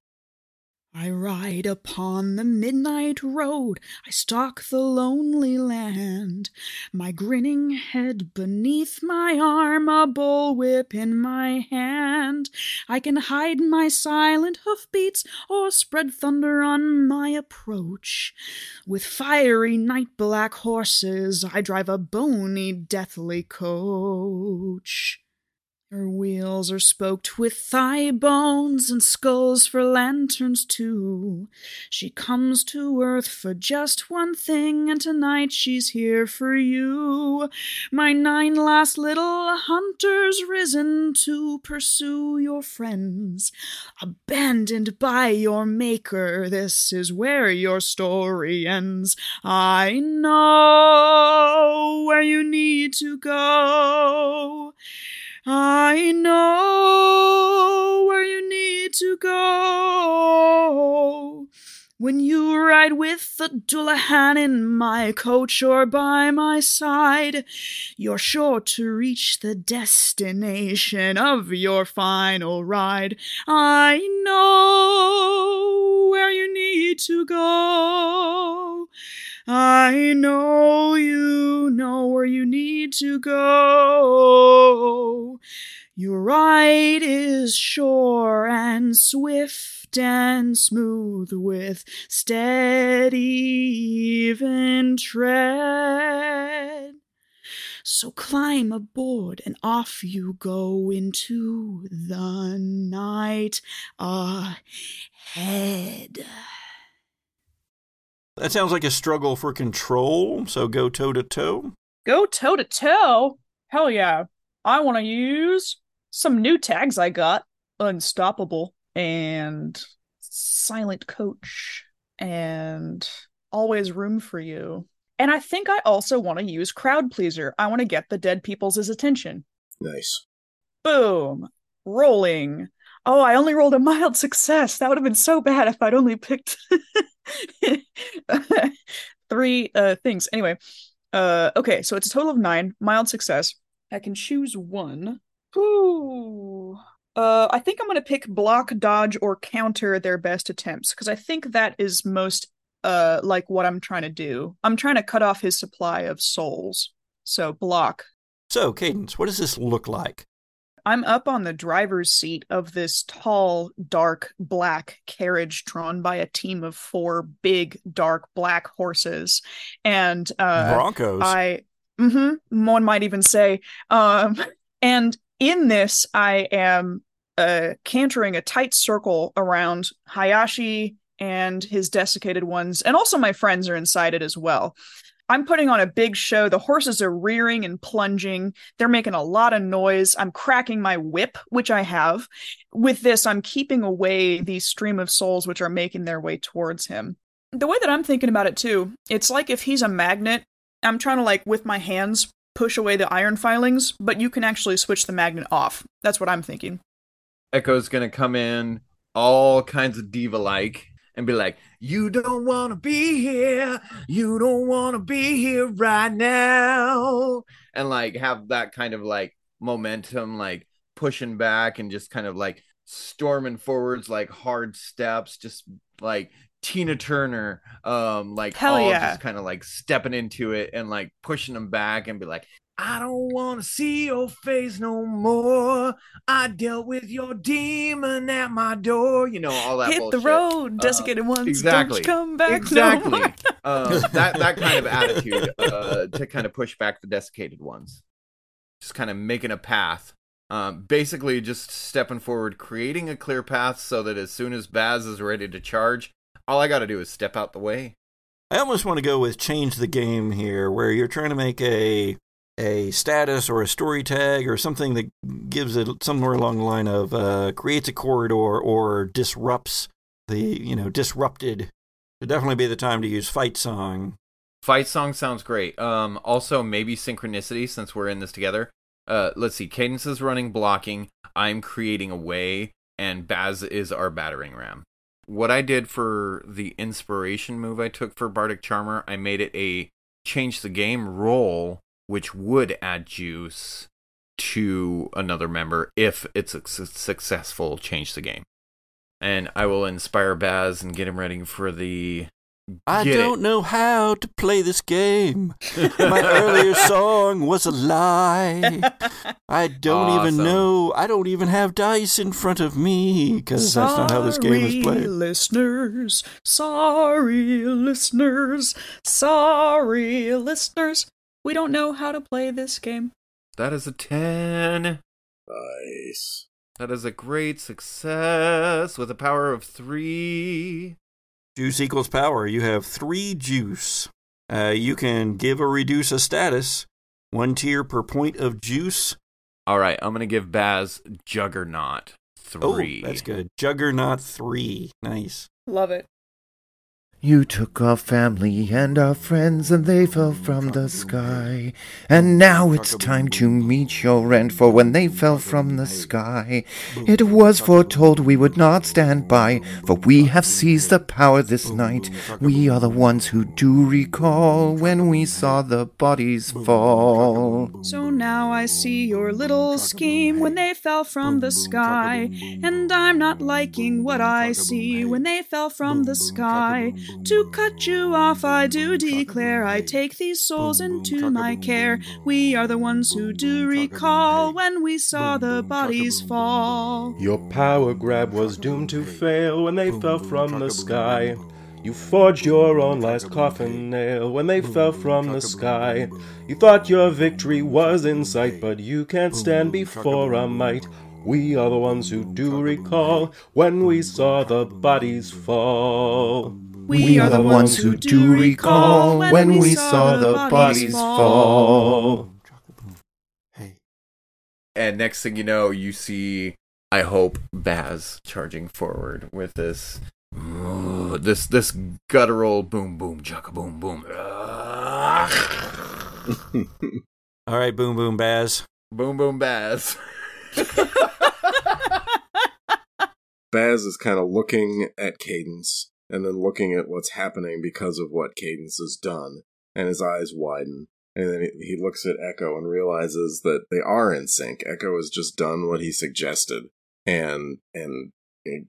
I ride upon the midnight road, I stalk the lonely land, my grinning head beneath my arm, a bullwhip in my hand. I can hide my silent hoofbeats or spread thunder on my approach. With fiery night black horses, I drive a bony, deathly coach. Her wheels are spoked with thigh bones and skulls for lanterns too. She comes to earth for just one thing, and tonight she's here for you. My nine last little hunters risen to pursue your friends. Abandoned by your maker, this is where your story ends. I know where you need to go. I know where you need to go. When you ride with the Dullahan in my coach or by my side, you're sure to reach the destination of your final ride. I know where you need to go. I know you know where you need to go. Your ride is sure and swift and smooth with steady, even tread. So climb aboard and off you go into the night ahead. That sounds like a struggle for control, so go toe to toe. Go toe to toe? Hell yeah. I want to use some new tags I got Unstoppable and Silent Coach and Always Room for You. And I think I also want to use Crowd Pleaser. I want to get the dead people's attention. Nice. Boom. Rolling. Oh, I only rolled a mild success. That would have been so bad if I'd only picked three uh things. Anyway, uh okay, so it's a total of 9, mild success. I can choose one. Ooh. Uh I think I'm going to pick block, dodge or counter their best attempts because I think that is most uh like what I'm trying to do. I'm trying to cut off his supply of souls. So block. So, Cadence, what does this look like? I'm up on the driver's seat of this tall, dark, black carriage drawn by a team of four big, dark, black horses. And uh, Broncos. I, hmm one might even say, um, and in this, I am uh, cantering a tight circle around Hayashi and his desiccated ones, and also my friends are inside it as well. I'm putting on a big show. The horses are rearing and plunging. They're making a lot of noise. I'm cracking my whip, which I have. With this, I'm keeping away the stream of souls which are making their way towards him. The way that I'm thinking about it too, it's like if he's a magnet, I'm trying to like with my hands push away the iron filings, but you can actually switch the magnet off. That's what I'm thinking. Echo's gonna come in all kinds of diva like and be like, You don't wanna be here, you don't wanna be here right now. And like have that kind of like momentum, like pushing back and just kind of like storming forwards, like hard steps, just like Tina Turner, um, like Hell all yeah. just kind of like stepping into it and like pushing them back and be like, I don't want to see your face no more. I dealt with your demon at my door. You know all that. Hit bullshit. the road, Uh, desiccated ones. exactly. Don't come back. no exactly. more. um, that that kind of attitude uh, to kind of push back the desiccated ones. Just kind of making a path. Um, basically, just stepping forward, creating a clear path so that as soon as Baz is ready to charge, all I got to do is step out the way. I almost want to go with change the game here, where you're trying to make a a status or a story tag or something that gives it somewhere along the line of uh, creates a corridor or disrupts the you know disrupted. Would definitely be the time to use fight song. Fight song sounds great. Um, also maybe synchronicity since we're in this together. Uh, let's see. Cadence is running blocking. I'm creating a way, and Baz is our battering ram. What I did for the inspiration move I took for Bardic Charmer, I made it a change the game roll, which would add juice to another member if it's a su- successful change the game. And I will inspire Baz and get him ready for the. I Get don't know how to play this game. My earlier song was a lie. I don't even know. I don't even have dice in front of me because that's not how this game is Sorry, played. listeners. Sorry, listeners. Sorry, listeners. We don't know how to play this game. That is a 10. Nice. That is a great success with a power of three. Juice equals power. You have three juice. Uh, you can give or reduce a status. One tier per point of juice. All right, I'm gonna give Baz Juggernaut three. Oh, that's good. Juggernaut three. Nice. Love it. You took our family and our friends, and they fell from the sky. And now it's time to meet your end, for when they fell from the sky, it was foretold we would not stand by, for we have seized the power this night. We are the ones who do recall when we saw the bodies fall. So now I see your little scheme when they fell from the sky. And I'm not liking what I see when they fell from the sky. To cut you off, I do declare I take these souls into my care. We are the ones who do recall when we saw the bodies fall. Your power grab was doomed to fail when they fell from the sky. You forged your own last coffin nail when they fell from the sky. You thought your victory was in sight, but you can't stand before a might. We are the ones who do recall when we saw the bodies fall. We are the ones who do recall when we saw the bodies fall. Hey. And next thing you know, you see, I hope, Baz charging forward with this, this, this guttural boom, boom, chaka, boom, boom, All right, boom, boom, Baz. boom, boom, Baz. Baz is kind of looking at Cadence and then looking at what's happening because of what Cadence has done, and his eyes widen. And then he looks at Echo and realizes that they are in sync. Echo has just done what he suggested and and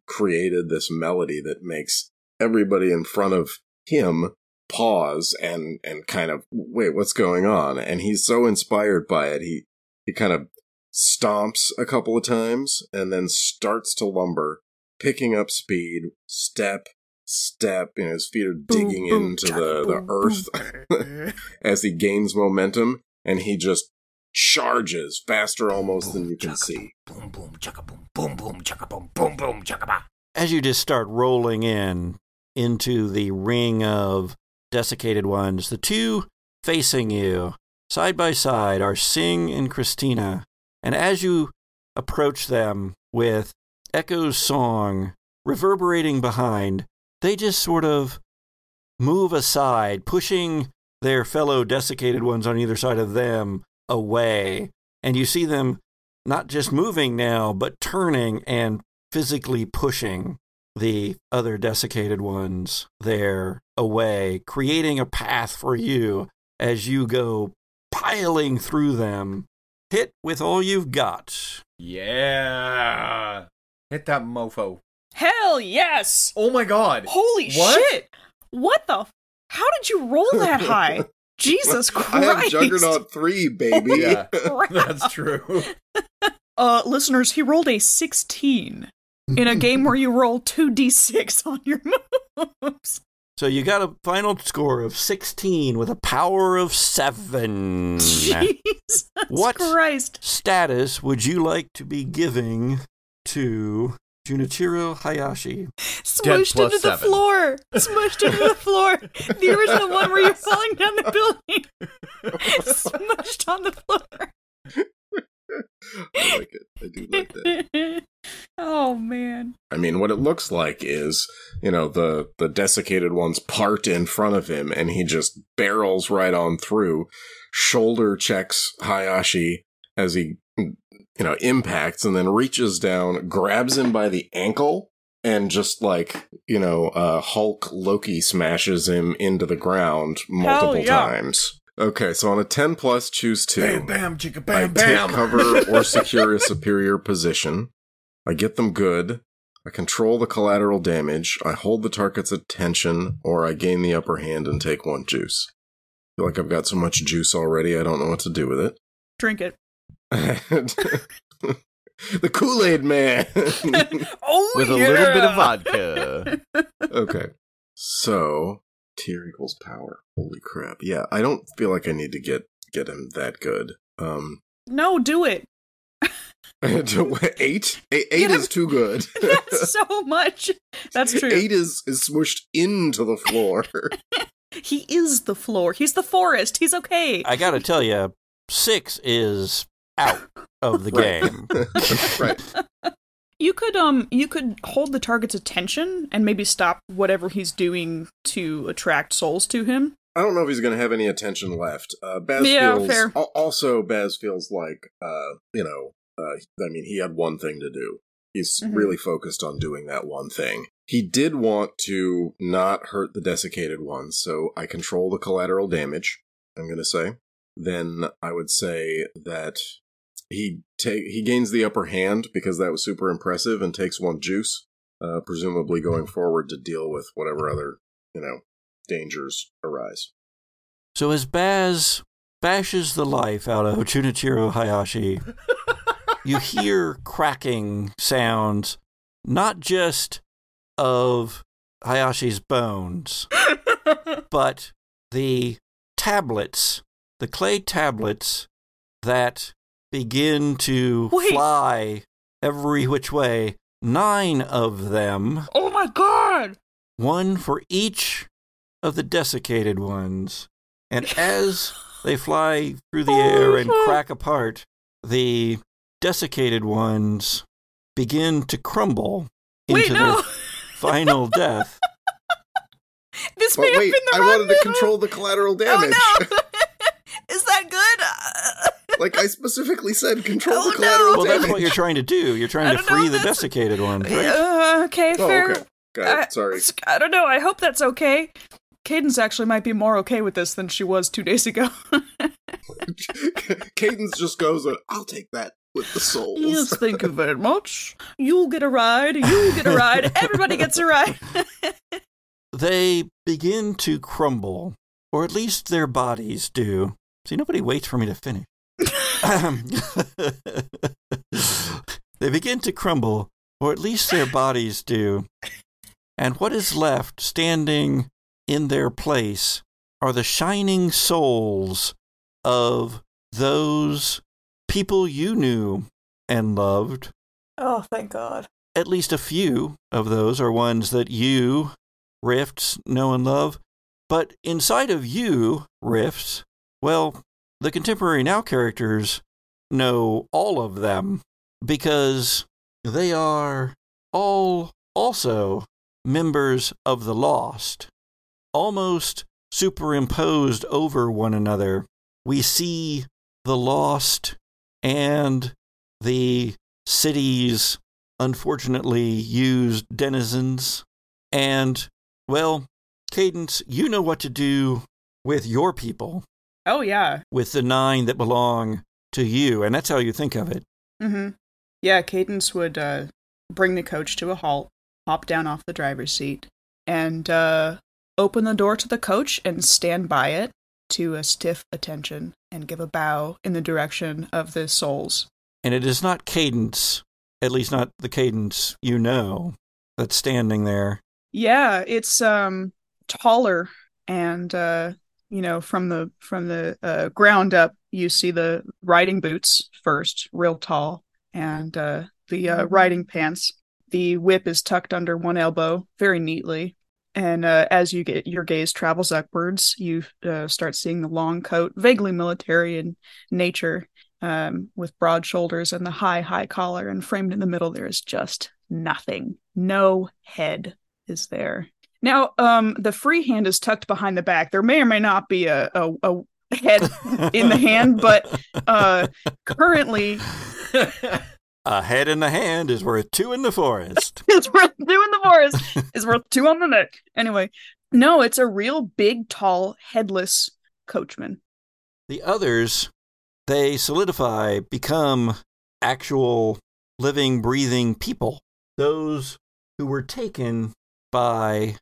created this melody that makes everybody in front of him pause and and kind of wait what's going on and he's so inspired by it he he kind of stomps a couple of times and then starts to lumber picking up speed step step and his feet are digging boom, into chaka, the, the earth as he gains momentum and he just charges faster almost than you can see Boom, boom, chaka, boom, boom, boom, chaka, boom, boom, boom, chaka, ba. As you just start rolling in into the ring of desiccated ones, the two facing you side by side are Sing and Christina. And as you approach them with Echo's song reverberating behind, they just sort of move aside, pushing their fellow desiccated ones on either side of them away. And you see them not just moving now, but turning and physically pushing the other desiccated ones there away, creating a path for you as you go piling through them. Hit with all you've got. Yeah. Hit that mofo. Hell yes! Oh my god. Holy What? shit! What the? F- How did you roll that high? Jesus Christ! I have Juggernaut 3, baby. Yeah, Crap. that's true. Uh, listeners, he rolled a 16 in a game where you roll 2d6 on your moves. So you got a final score of 16 with a power of 7. Jesus What? Christ. status would you like to be giving to Junichiro Hayashi? Smushed into the seven. floor. Smushed into the floor. The original one where you're falling down the building. Smushed on the floor. I like it. I do like that. oh, man. I mean, what it looks like is, you know, the the desiccated ones part in front of him, and he just barrels right on through, shoulder checks Hayashi as he, you know, impacts, and then reaches down, grabs him by the ankle, and just like, you know, uh, Hulk Loki smashes him into the ground multiple yeah. times. Okay, so on a ten plus, choose two. Bam, bam, chicka, I bam, bam. take cover or secure a superior position. I get them good. I control the collateral damage. I hold the target's attention, or I gain the upper hand and take one juice. feel like I've got so much juice already, I don't know what to do with it. Drink it. the Kool Aid Man! Oh, With a little bit of vodka. okay. So, tier equals power. Holy crap. Yeah, I don't feel like I need to get get him that good. Um, No, do it. eight? Eight, eight is too good. That's so much. That's true. Eight is, is smushed into the floor. He is the floor. He's the forest. He's okay. I got to tell you, 6 is out of the game. right. You could um you could hold the target's attention and maybe stop whatever he's doing to attract souls to him. I don't know if he's going to have any attention left. Uh, Baz Yeah, feels, fair. Also, Baz feels like, uh, you know, uh, I mean, he had one thing to do. He's Mhm. really focused on doing that one thing. He did want to not hurt the desiccated ones, so I control the collateral damage. I'm going to say. Then I would say that he take he gains the upper hand because that was super impressive and takes one juice, uh, presumably going forward to deal with whatever other you know dangers arise. So as Baz bashes the life out of Junichiro Hayashi, you hear cracking sounds, not just of Hayashi's bones, but the tablets, the clay tablets that begin to Wait. fly every which way, nine of them, oh my god! one for each of the desiccated ones. And as they fly through the oh air and Oh, crack apart, the desiccated ones begin to crumble Wait, into no! their final death. this But may have wait, been the I wrong wanted to control the collateral Oh damage. no! Is that good? like I specifically said, control Oh, the no. collateral Well, damage. that's what you're trying to do. You're trying to don't know free the that's- desiccated one. right? Uh, okay, Oh, fair. okay. Got it. Sorry. I don't know. I hope that's okay. Cadence actually might be more okay with this than she was two days ago. Cadence just goes, uh, "I'll take that with the souls." yes, thank you very much. You'll get a ride. You'll get a ride. Everybody gets a ride. They begin to crumble, or at least their bodies do. See, nobody waits for me to finish. They begin to crumble, or at least their bodies do. And what is left standing in their place are the shining souls of those people you knew and loved. oh, thank God. At least a few of those are ones that you, Rifts, know and love. But inside of you, Rifts, well, the contemporary now characters know all of them because they are all also members of the Lost, almost superimposed over one another. We see the Lost and the city's unfortunately used denizens. And, well, Cadence, you know what to do with your people, Oh yeah. with the nine that belong to you. And that's how you think of it. Mm-hmm. Yeah, Cadence would uh, bring the coach to a halt, hop down off the driver's seat, and uh, open the door to the coach and stand by it to a stiff attention and give a bow in the direction of the souls. And it is not Cadence, at least not the Cadence you know, that's standing there. Yeah, it's um taller and uh you know from the from the uh, ground up you see the riding boots first, real tall, and uh the uh, riding pants. The whip is tucked under one elbow very neatly. And uh, as you get your gaze travels upwards, you uh, start seeing the long coat, vaguely military in nature, um, with broad shoulders and the high, high collar. And framed in the middle, there is just nothing. No head is there. Now, um, the free hand is tucked behind the back. There may or may not be a, a, a head in the hand, but uh, currently A head in the hand is worth two in the forest. it's worth two in the forest is worth two on the neck. Anyway, no, it's a real big, tall, headless coachman. The others, they solidify, become actual living, breathing people. Those who were taken by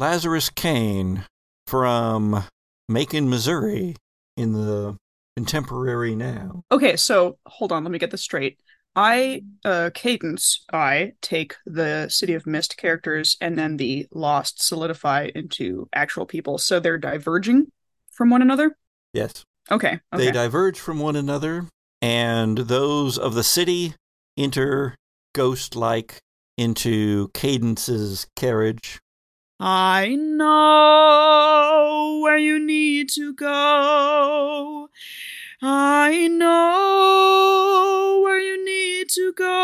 Lazarus Kane from Macon, Missouri, in the contemporary now. Okay, so hold on, let me get this straight. I, uh, Cadence, I take the City of Mist characters and then the Lost solidify into actual people. So they're diverging from one another? Yes. Okay, okay. They diverge from one another, and those of the city enter ghost like into Cadence's carriage. I know where you need to go. I know where you need to go.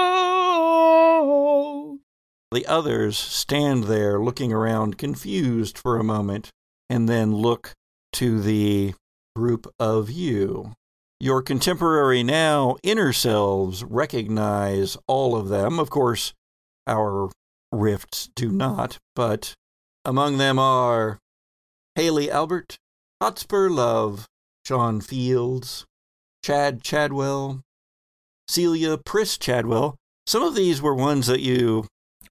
The others stand there looking around, confused for a moment, and then look to the group of you. Your contemporary now inner selves recognize all of them. Of course, our rifts do not, but among them are Haley Albert, Hotspur Love, Sean Fields, Chad Chadwell, Celia Priss Chadwell. Some of these were ones that you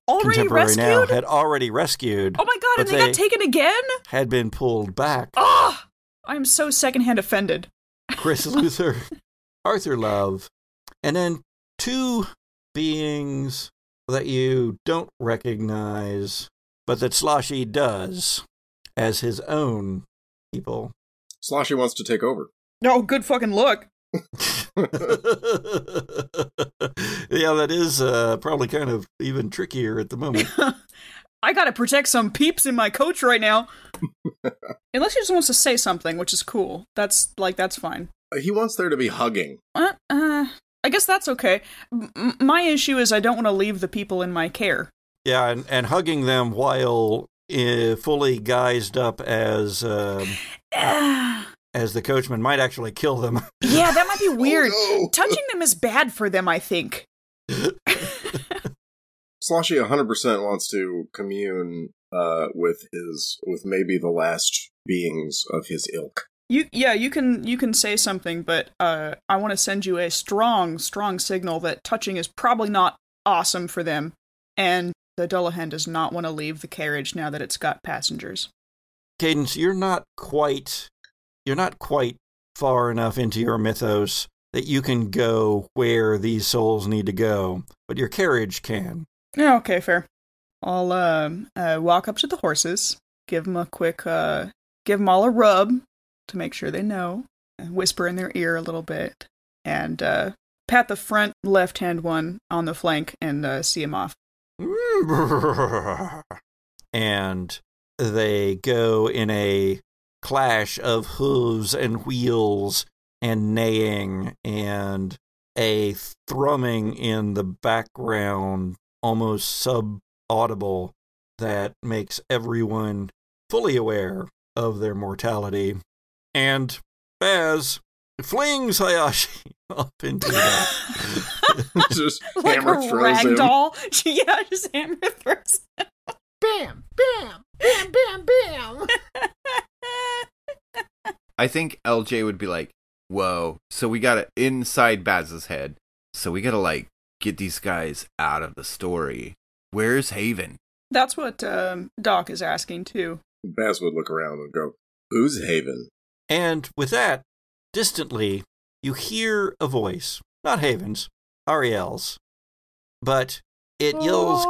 Already contemporary now rescued? had already rescued, Oh my god, and they, they- got taken again? had been pulled back. Oh, I'm so secondhand offended. Chris Luther, Arthur Love, and then two beings that you don't recognize but that Sloshy does as his own people. Sloshy wants to take over. Oh, good fucking look. yeah, that is uh, probably kind of even trickier at the moment. I gotta protect some peeps in my coach right now. Unless he just wants to say something, which is cool. That's like that's fine. he wants there to be hugging. Uh, uh I guess that's okay. M- my issue is I don't want to leave the people in my care. Yeah, and, and hugging them while uh, fully guised up as um, as the coachman might actually kill them. yeah, that might be weird. Oh, no. Touching them is bad for them, I think. Sloshy 100% wants to commune uh, with his with maybe the last beings of his ilk. You yeah, you can you can say something, but uh I want to send you a strong strong signal that touching is probably not awesome for them and the Dullahan does not want to leave the carriage now that it's got passengers. Cadence, you're not quite you're not quite far enough into your mythos that you can go where these souls need to go, but your carriage can. Yeah, okay, fair. I'll um uh, walk up to the horses, give them a quick uh give them all a rub to make sure they know, and whisper in their ear a little bit, and uh pat the front left-hand one on the flank and uh, see him off. And they go in a clash of hooves and wheels and neighing and a thrumming in the background, almost sub audible, that makes everyone fully aware of their mortality. And Baz flings Hayashi up into that. Just like hammer a throws rag him. doll. yeah, just hammer throws. him. Bam, bam, bam, bam, bam. I think LJ would be like, "Whoa!" So we gotta inside Baz's head. So we gotta like get these guys out of the story. Where's Haven? That's what um, Doc is asking too. Baz would look around and go, Who's Haven? And with that, distantly, you hear a voice, not Haven's, Ariel's, but it yells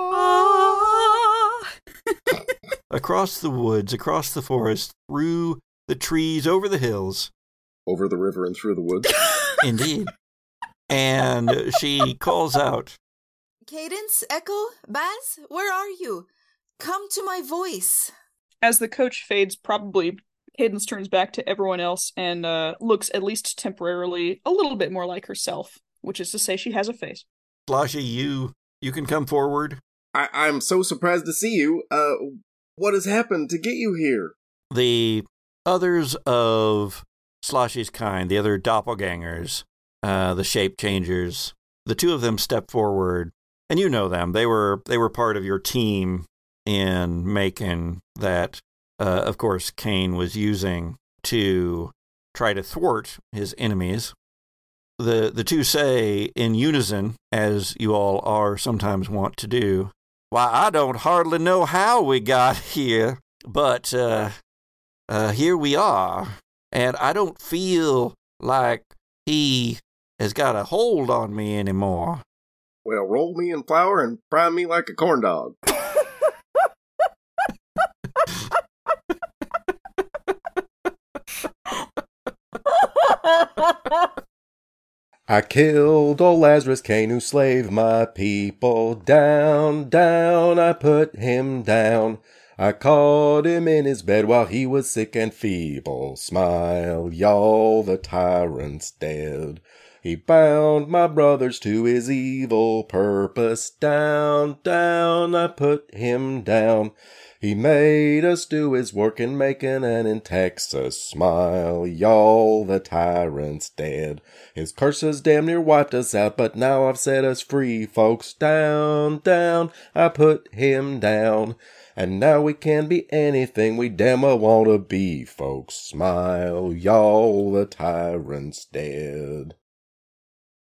ah. across the woods, across the forest, through the trees, over the hills. Over the river and through the woods. Indeed. and she calls out, Cadence, Echo, Baz, where are you? Come to my voice. As the coach fades, probably Cadence turns back to everyone else and uh, looks at least temporarily a little bit more like herself, which is to say she has a face. Sloshy, you you can come forward. I- I'm so surprised to see you. Uh, what has happened to get you here? The others of Sloshy's kind, the other doppelgangers, uh, the shape changers, the two of them step forward, and you know them. They were they were part of your team in Macon that, uh, of course, Kane was using to try to thwart his enemies. The the two say in unison, as you all are sometimes wont to do, "Why, I don't hardly know how we got here, but uh, uh, here we are, and I don't feel like he has got a hold on me anymore." Well, roll me in flour and fry me like a corn dog. I killed old Lazarus who slaved my people. Down, down, I put him down. I caught him in his bed while he was sick and feeble. Smile, y'all, the tyrant's dead. He bound my brothers to his evil purpose. Down, down, I put him down. He made us do his work in Macon and in Texas. Smile, y'all, the tyrant's dead. His curses damn near wiped us out, but now I've set us free, folks. Down, down, I put him down. And now we can be anything we damn well want to be, folks. Smile, y'all, the tyrant's dead.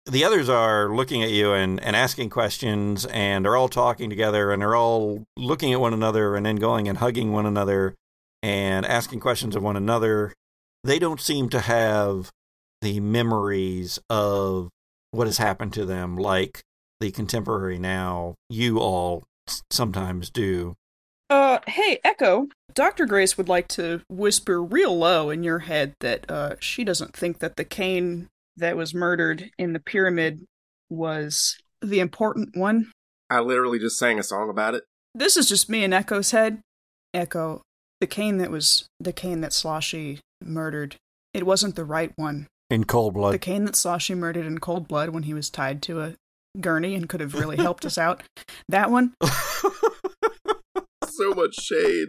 The others are looking at you and, and asking questions and are all talking together and are all looking at one another and then going and hugging one another and asking questions of one another. They don't seem to have the memories of what has happened to them like the contemporary now, you all sometimes do. Uh, hey, Echo. Dr. Grace would like to whisper real low in your head that uh, she doesn't think that the Kane that was murdered in the pyramid was the important one. I literally just sang a song about it. This is just me and Echo's head. Echo, the Kane that was the Kane that Sloshy murdered, it wasn't the right one. In cold blood. The Kane that Sloshy murdered in cold blood when he was tied to a gurney and could have really helped us out. That one, So much shade.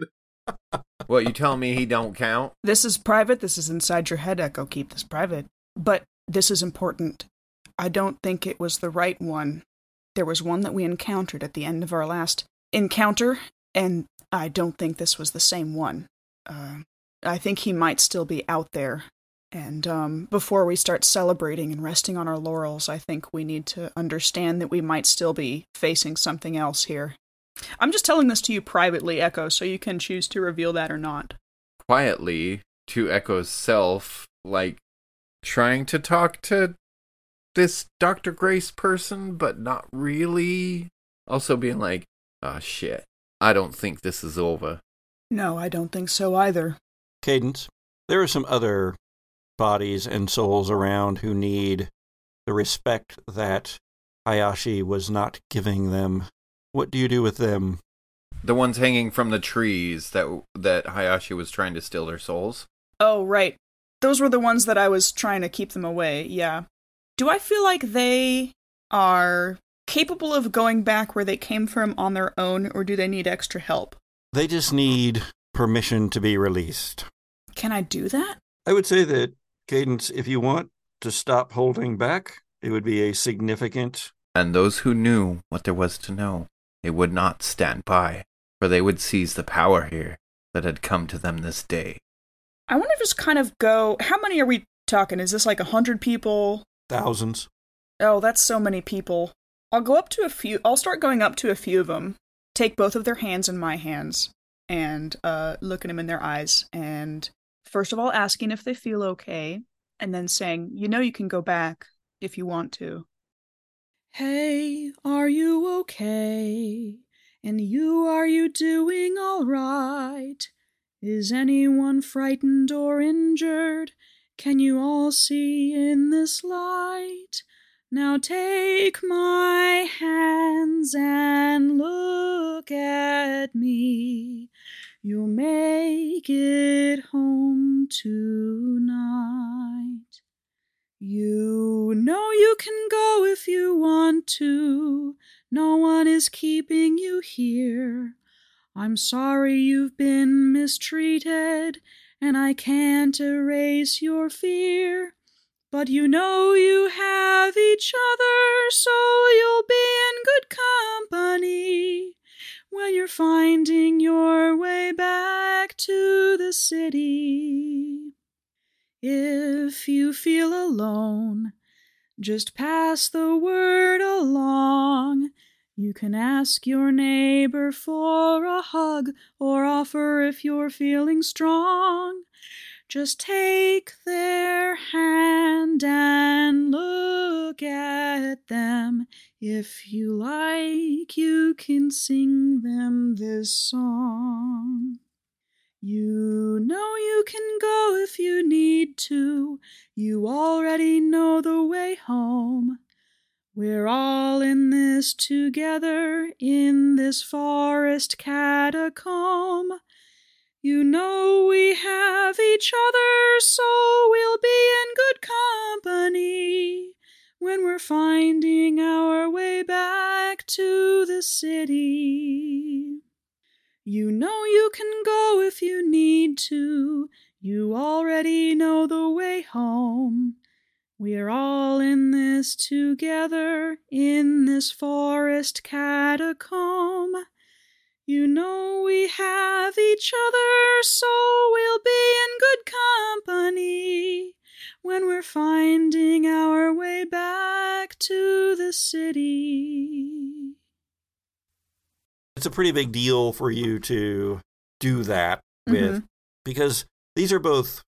What you telling me he don't count? This is private. This is inside your head, Echo. Keep this private. But this is important. I don't think it was the right one. There was one that we encountered at the end of our last encounter, and I don't think this was the same one. Uh, I think he might still be out there. And um, before we start celebrating and resting on our laurels, I think we need to understand that we might still be facing something else here. I'm just telling this to you privately, Echo, so you can choose to reveal that or not. Quietly to Echo's self, like trying to talk to this Dr. Grace person, but not really. Also being like, oh shit, I don't think this is over. No, I don't think so either. Cadence, there are some other bodies and souls around who need the respect that Hayashi was not giving them. What do you do with them? The ones hanging from the trees that that Hayashi was trying to steal their souls. Oh, right. Those were the ones that I was trying to keep them away, yeah. Do I feel like they are capable of going back where they came from on their own, or do they need extra help? They just need permission to be released. Can I do that? I would say that, Cadence, if you want to stop holding back, it would be a significant. And those who knew what there was to know, they would not stand by, for they would seize the power here that had come to them this day. I want to just kind of go. How many are we talking? Is this like a hundred people? Thousands. Oh, that's so many people. I'll go up to a few. I'll start going up to a few of them. Take both of their hands in my hands and uh, look at them in their eyes. And first of all, asking if they feel okay, and then saying, "You know, you can go back if you want to." Hey, are you okay? And you, are you doing all right? Is anyone frightened or injured? Can you all see in this light? Now take my hands and look at me. You'll make it home tonight. You know you can go if you want to. No one is keeping you here. I'm sorry you've been mistreated, and I can't erase your fear. But you know you have each other, so you'll be in good company when you're finding your way back to the city. If you feel alone, just pass the word along. You can ask your neighbor for a hug or offer if you're feeling strong. Just take their hand and look at them. If you like, you can sing them this song. You know you can go if you need to. You already know the way home. We're all in this together in this forest catacomb. You know we have each other, so we'll be in good company when we're finding our way back to the city. You know you can go if you need to. You already know the way home. We're all in this together in this forest catacomb. You know we have each other, so we'll be in good company when we're finding our way back to the city. It's a pretty big deal for you to do that with, mm-hmm. because these are both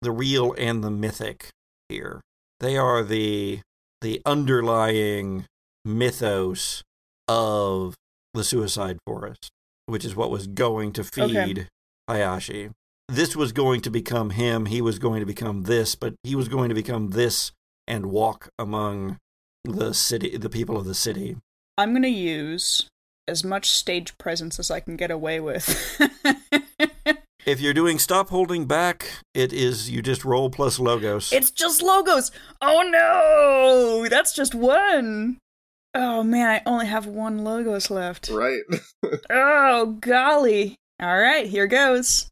the real and the mythic here. They are the the underlying mythos of the suicide forest, which is what was going to feed Okay. Hayashi. This was going to become him. He was going to become this, but he was going to become this and walk among the city, the people of the city. I'm gonna use as much stage presence as I can get away with. If you're doing stop holding back, it is you just roll plus logos. it's just logos. Oh no, that's just one. Oh man, I only have one logos left. Right. Oh golly! All right, here goes.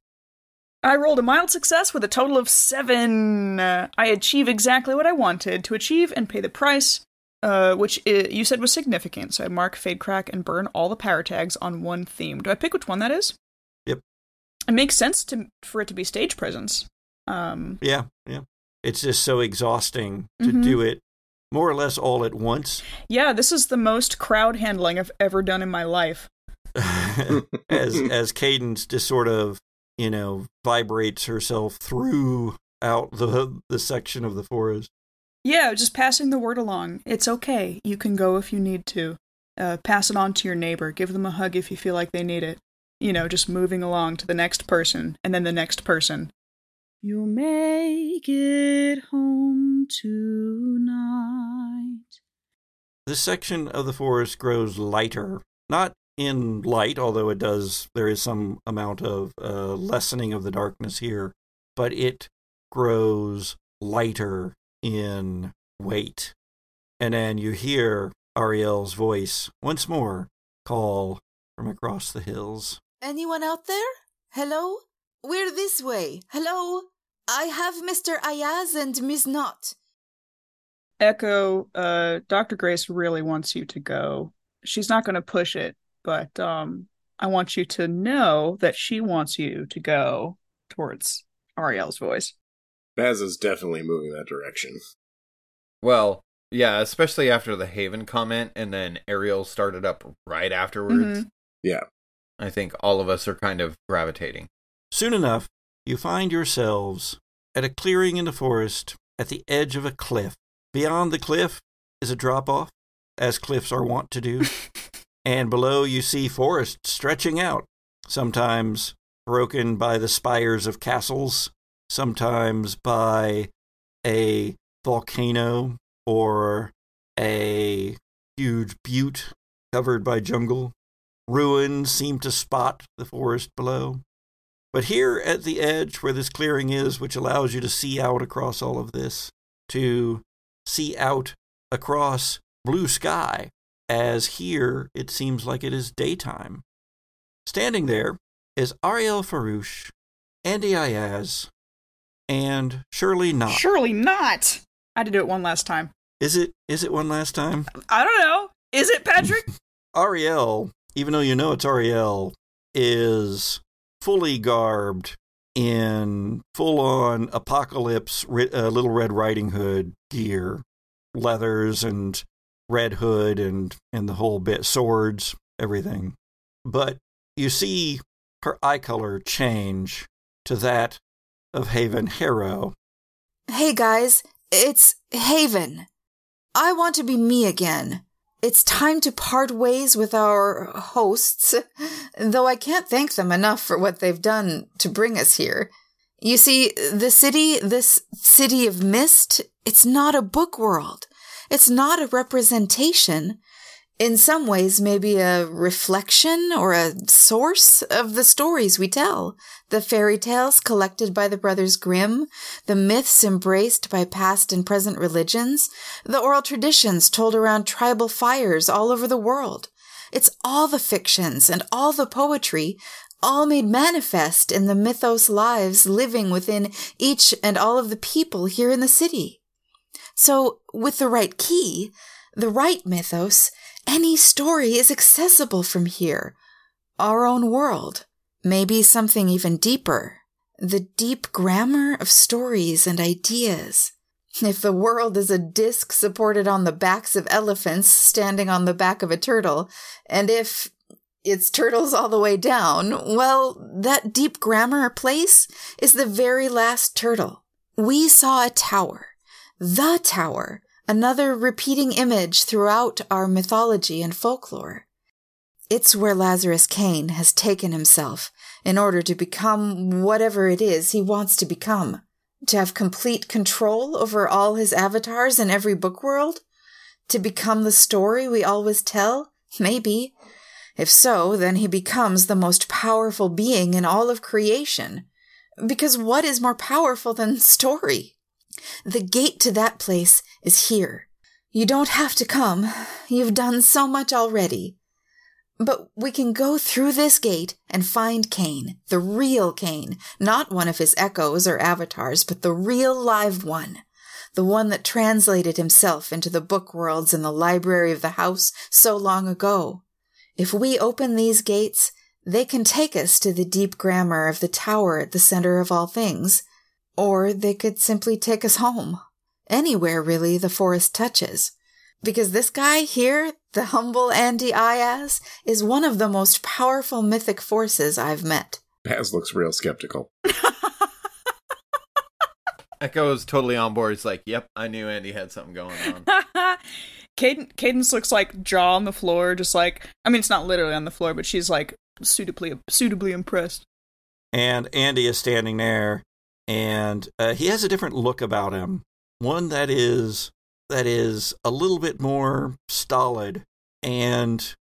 I rolled a mild success with a total of seven. Uh, I achieve exactly what I wanted to achieve and pay the price, uh, which i you said was significant. So I mark, fade, crack, and burn all the power tags on one theme. Do I pick which one that is? It makes sense to for it to be stage presence. Um, yeah, yeah. It's just so exhausting to Mhm. do it more or less all at once. yeah, this is the most crowd handling I've ever done in my life. as as Cadence just sort of you know vibrates herself through out the the section of the forest. Yeah, just passing the word along. It's okay. You can go if you need to. Uh, pass it on to your neighbor. Give them a hug if you feel like they need it. You know, just moving along to the next person and then the next person. You'll make it home tonight. This section of the forest grows lighter, not in light, although it does. There is some amount of uh, lessening of the darkness here, but it grows lighter in weight. And then you hear Ariel's voice once more call from across the hills. Anyone out there? Hello? We're this way. Hello? I have Mr. Ayaz and Miss Knot. Echo, uh, Dr. Grace really wants you to go. She's not going to push it, but um, I want you to know that she wants you to go towards Ariel's voice. Baz is definitely moving that direction. Well, yeah, especially after the Haven comment and then Ariel started up right afterwards. Mhm. Yeah. I think all of us are kind of gravitating. Soon enough, you find yourselves at a clearing in the forest at the edge of a cliff. Beyond the cliff is a drop off, as cliffs are wont to do, and below you see forest stretching out, sometimes broken by the spires of castles, sometimes by a volcano or a huge butte covered by jungle. Ruins seem to spot the forest below. But here at the edge where this clearing is, which allows you to see out across all of this, to see out across blue sky, as here it seems like it is daytime. Standing there is Ariel Farouche, Andy Ayaz, and Surely Not. Surely not. I had to do it one last time. Is it is it one last time? I don't know. Is it Patrick? Ariel, even though you know it's Ariel, is fully garbed in full on apocalypse uh, Little Red Riding Hood gear, leathers and red hood and, and the whole bit, swords, everything. But you see her eye color change to that of Haven Harrow. Hey guys, it's Haven. I want to be me again. It's time to part ways with our hosts, though I can't thank them enough for what they've done to bring us here. You see, the city, this city of mist, it's not a book world. It's not a representation. In some ways, maybe a reflection or a source of the stories we tell. The fairy tales collected by the Brothers Grimm, the myths embraced by past and present religions, the oral traditions told around tribal fires all over the world. It's all the fictions and all the poetry, all made manifest in the mythos lives living within each and all of the people here in the city. So, with the right key, the right mythos, any story is accessible from here. Our own world. Maybe something even deeper. The deep grammar of stories and ideas. If the world is a disc supported on the backs of elephants standing on the back of a turtle, and if it's turtles all the way down, well, that deep grammar place is the very last turtle. We saw a tower. The tower. Another repeating image throughout our mythology and folklore. It's where Lazarus Kane has taken himself in order to become whatever it is he wants to become. To have complete control over all his avatars in every book world? To become the story we always tell? Maybe. If so, then he becomes the most powerful being in all of creation. Because what is more powerful than story? The gate to that place is here. You don't have to come. You've done so much already. But we can go through this gate and find Kane, the real Kane, not one of his echoes or avatars, but the real live one, the one that translated himself into the book worlds in the library of the house so long ago. If we open these gates, they can take us to the deep grammar of the tower at the center of all things, or they could simply take us home. Anywhere, really, the forest touches. Because this guy here, the humble Andy Ayaz, is one of the most powerful mythic forces I've met. Baz looks real skeptical. Echo is totally on board. It's like, yep, I knew Andy had something going on. Caden- Cadence looks like jaw on the floor, just like I mean, it's not literally on the floor, but she's like suitably suitably impressed. And Andy is standing there, and uh, he has a different look about him. One that is that is a little bit more stolid, and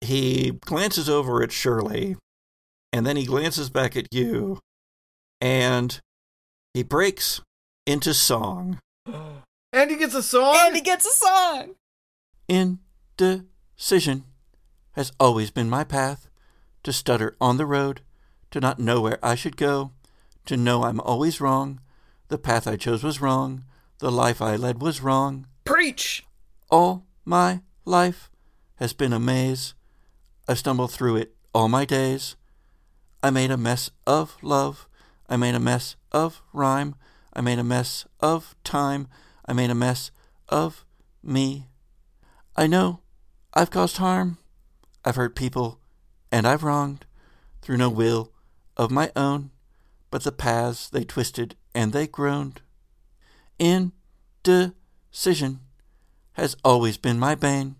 he glances over at Shirley, and then he glances back at you, and he breaks into song. And he gets a song. And he gets a song. Indecision has always been my path. To stutter on the road, to not know where I should go, to know I'm always wrong. The path I chose was wrong. The life I led was wrong. Preach. All my life has been a maze. I stumbled through it all my days. I made a mess of love. I made a mess of rhyme. I made a mess of time. I made a mess of me. I know I've caused harm. I've hurt people and I've wronged through no will of my own, but the paths they twisted and they groaned. Indecision has always been my bane.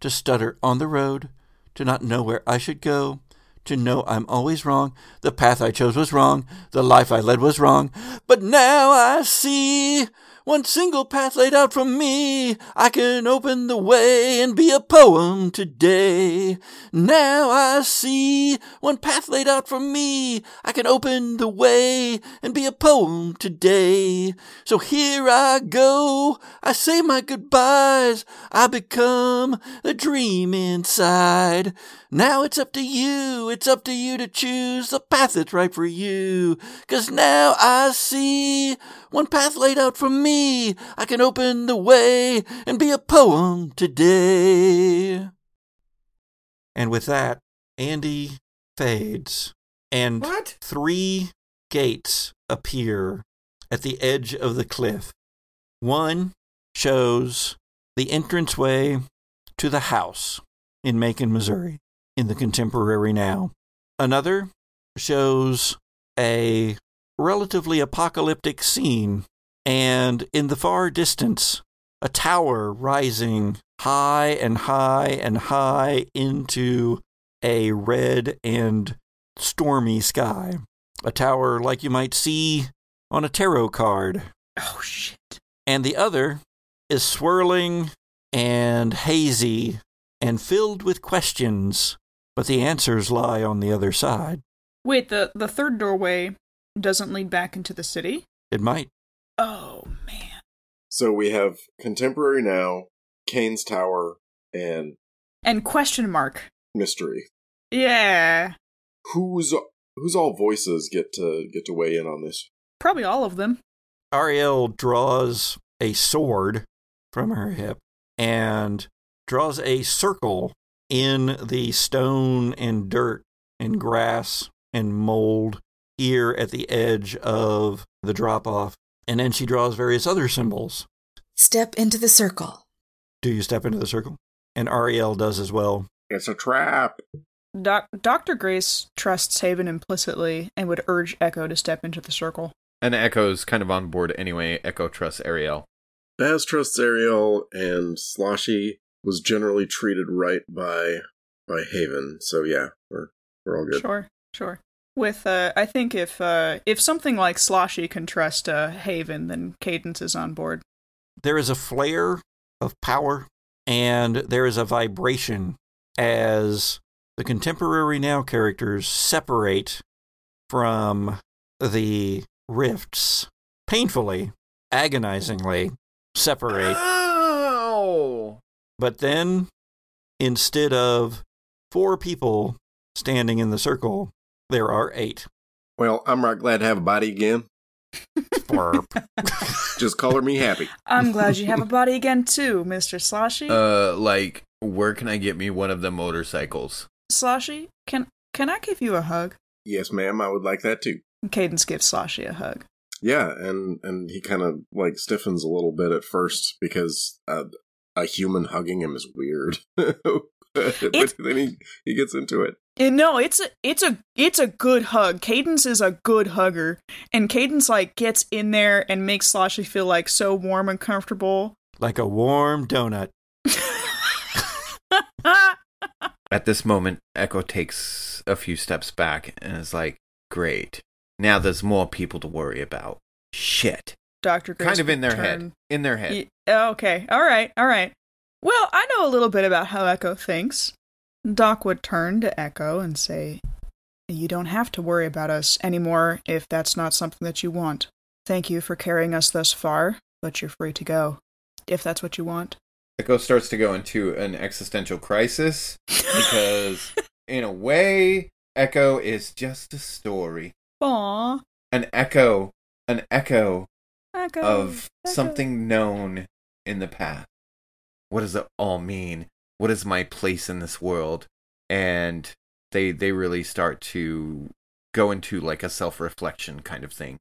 To stutter on the road, to not know where I should go, to know I'm always wrong. The path I chose was wrong, the life I led was wrong. But now I see one single path laid out for me. I can open the way and be a poem today. Now I see one path laid out for me. I can open the way and be a poem today. So here I go. I say my goodbyes. I become the dream inside. Now it's up to you. It's up to you to choose the path that's right for you. Cause now I see one path laid out for me. I can open the way and be a poem today. And with that, Andy fades, and What? three gates appear at the edge of the cliff. One shows the entranceway to the house in Macon, Missouri, in the contemporary now. Another shows a relatively apocalyptic scene, and in the far distance, a tower rising high and high and high into a red and stormy sky. A tower like you might see on a tarot card. Oh shit. And the other is swirling and hazy and filled with questions, but the answers lie on the other side. Wait, the the third doorway doesn't lead back into the city? It might. Oh man. So we have contemporary now, Kane's Tower, and And question mark. mystery. Yeah. Who's Who's all voices get to get to weigh in on this? Probably all of them. Ariel draws a sword from her hip and draws a circle in the stone and dirt and grass and mold here at the edge of the drop off. And then she draws various other symbols. Step into the circle. Do you step into the circle? And Ariel does as well. It's a trap. Doc- Dr. Grace trusts Haven implicitly and would urge Echo to step into the circle. And Echo's kind of on board anyway. Echo trusts Ariel. Baz trusts Ariel, and Sloshy was generally treated right by by Haven. So yeah, we're we're all good. Sure, sure. With uh, I think if uh, if something like Sloshy can trust uh, Haven, then Cadence is on board. There is a flare of power and there is a vibration as the contemporary now characters separate from the rifts painfully, agonizingly separate. Ow! But then, instead of four people standing in the circle, there are eight. Well, I'm right glad to have a body again. Just color me happy. I'm glad you have a body again too, Mister Sloshy. Uh, like, where can I get me one of the motorcycles? Sloshy, can can I give you a hug? Yes, ma'am. I would like that too. Cadence gives Sloshy a hug. Yeah, and and he kind of like stiffens a little bit at first because uh, a human hugging him is weird. but then he he gets into it. And no, it's a it's a it's a good hug. Cadence is a good hugger, and Cadence like gets in there and makes Sloshy feel like so warm and comfortable. like a warm donut. At this moment, Echo takes a few steps back and is like, "Great, now there's more people to worry about." Shit. Doctor Kind of in their head. In their head. Ye- oh, okay, all right, all right. Well, I know a little bit about how Echo thinks. Doc would turn to Echo and say, "You don't have to worry about us anymore if that's not something that you want. Thank you for carrying us thus far, but you're free to go if that's what you want." Echo starts to go into an existential crisis because, in a way, Echo is just a story. Aw, An echo, an echo Echo of Echo. something known in the past. What does it all mean? What is my place in this world? And they they really start to go into like a self-reflection kind of thing.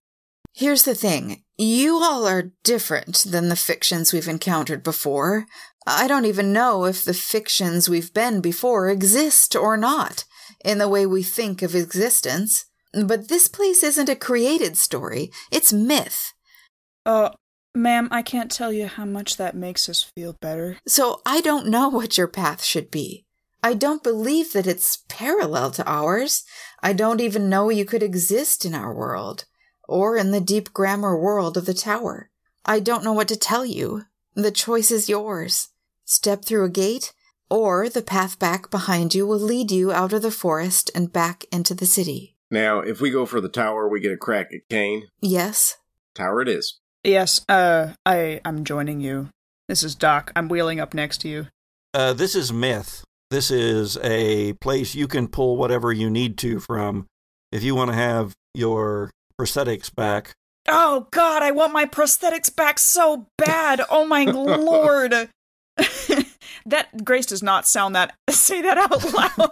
Here's the thing. You all are different than the fictions we've encountered before. I don't even know if the fictions we've been before exist or not, in the way we think of existence. But this place isn't a created story, it's myth. Uh, ma'am, I can't tell you how much that makes us feel better. So I don't know what your path should be. I don't believe that it's parallel to ours. I don't even know you could exist in our world, or in the deep grammar world of the tower. I don't know what to tell you. The choice is yours. Step through a gate, or the path back behind you will lead you out of the forest and back into the city. Now, if we go for the tower, we get a crack at Kane. Yes? Tower it is. Yes, uh, I, I'm joining you. This is Doc. I'm wheeling up next to you. Uh, this is myth. This is a place you can pull whatever you need to from if you want to have your prosthetics back. Oh God, I want my prosthetics back so bad. Oh my lord. that Grace does not sound that say that out loud.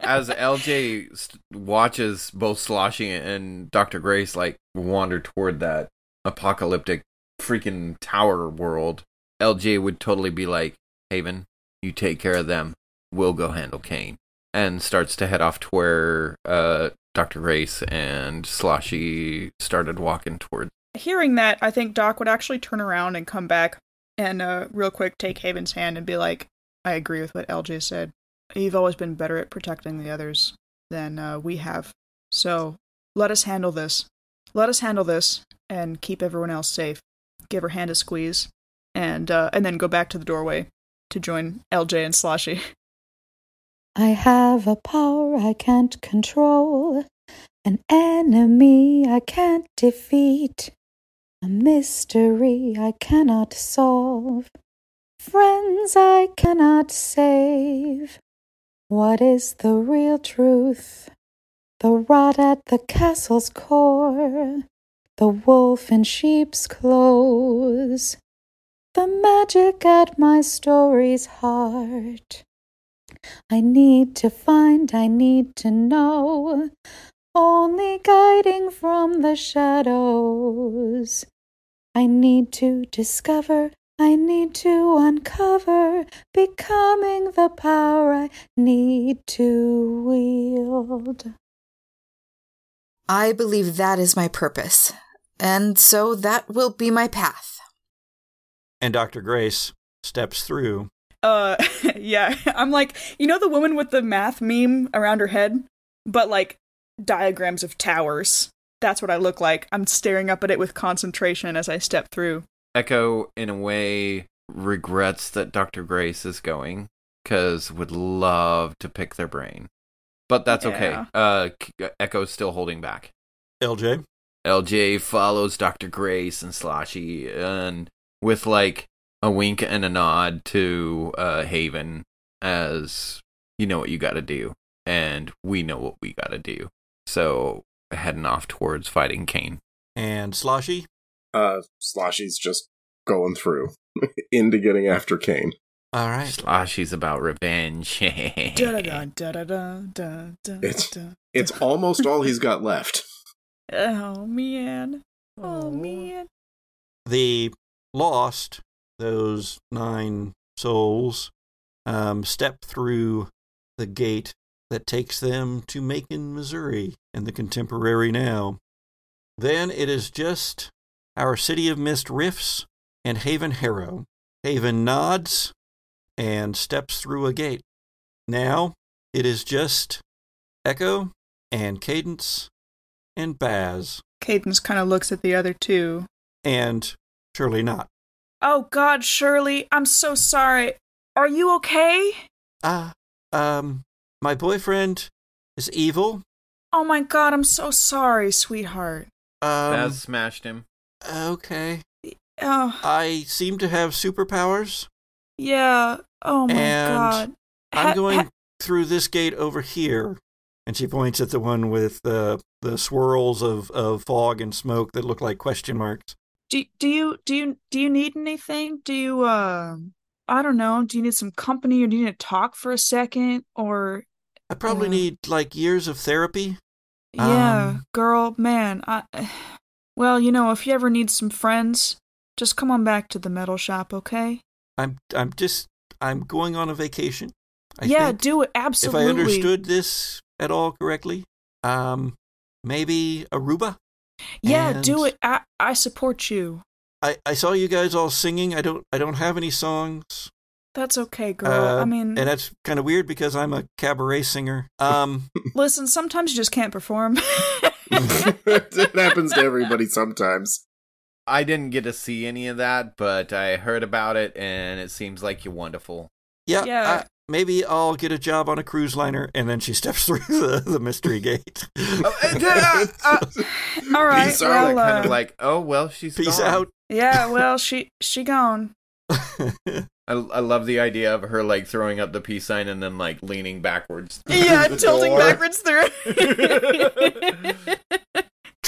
As LJ watches both Sloshy and Dr. Grace like wander toward that apocalyptic freaking tower world, LJ would totally be like, Haven, you take care of them. We'll go handle Kane. And starts to head off to where uh, Dr. Grace and Sloshy started walking toward. Hearing that, I think Doc would actually turn around and come back and uh, real quick take Haven's hand and be like, I agree with what LJ said. You've always been better at protecting the others than uh, we have. So let us handle this. Let us handle this and keep everyone else safe. Give her hand a squeeze, and uh, and then go back to the doorway to join LJ and Sloshy. I have a power I can't control, an enemy I can't defeat, a mystery I cannot solve, friends I cannot save. What is the real truth? The rot at the castle's core, the wolf in sheep's clothes, the magic at my story's heart. I need to find, I need to know, only guiding from the shadows. I need to discover, I need to uncover, becoming the power I need to wield. I believe that is my purpose, and so that will be my path. And Dr. Grace steps through Uh, yeah, I'm like, you know, the woman with the math meme around her head, but like diagrams of towers. That's what I look like. I'm staring up at it with concentration as I step through. Echo, in a way, regrets that Dr. Grace is going because would love to pick their brain. But that's okay. Uh, Echo's still holding back. LJ? LJ follows Dr. Grace and Sloshy and with like a wink and a nod to uh, Haven as you know what you got to do and we know what we got to do. So heading off towards fighting Kane. And Sloshy? Uh, Sloshy's just going through into getting after Kane. All right. Sloshy's about revenge. It's- It's almost all he's got left. Oh man. Oh man. The lost, those nine souls, um, step through the gate that takes them to Macon, Missouri, in the contemporary now. Then it is just our City of Mist rifts and Haven Harrow. Haven nods and steps through a gate. Now it is just Echo and Cadence and Baz Cadence kind of looks at the other two. and surely not. Oh God, Shirley, I'm so sorry. Are you okay? Ah, um, my boyfriend is evil. Oh my God, I'm so sorry, sweetheart. Um, Baz smashed him. okay. Oh I seem to have superpowers. yeah. Oh my And God. I'm going ha- through this gate over here. And she points at the one with the the swirls of, of fog and smoke that look like question marks. do do you do you do you need anything? Do you uh I don't know. Do you need some company or do you need to talk for a second or I probably Uh. need like years of therapy. yeah, Um, girl, man. I well, you know, if you ever need some friends, just come on back to the metal shop, okay? I'm I'm just I'm going on a vacation. I yeah, think. do it absolutely. if. I understood this at all correctly. Um, maybe Aruba. Yeah, do it. I I support you. I, I saw you guys all singing. I don't I don't have any songs. That's okay, girl. Uh, I mean, and that's kind of weird because I'm a cabaret singer. Um, listen, sometimes you just can't perform. it happens to everybody sometimes. I didn't get to see any of that, but I heard about it and it seems like you're wonderful. yeah, Yeah. I- maybe I'll get a job on a cruise liner, and then she steps through the, the mystery gate. All right. Peace out. well, kind uh, of like, oh well, she's Peace gone. out. yeah. Well, she she gone. I, I love the idea of her like throwing up the peace sign and then like leaning backwards. Yeah, the tilting door. backwards through.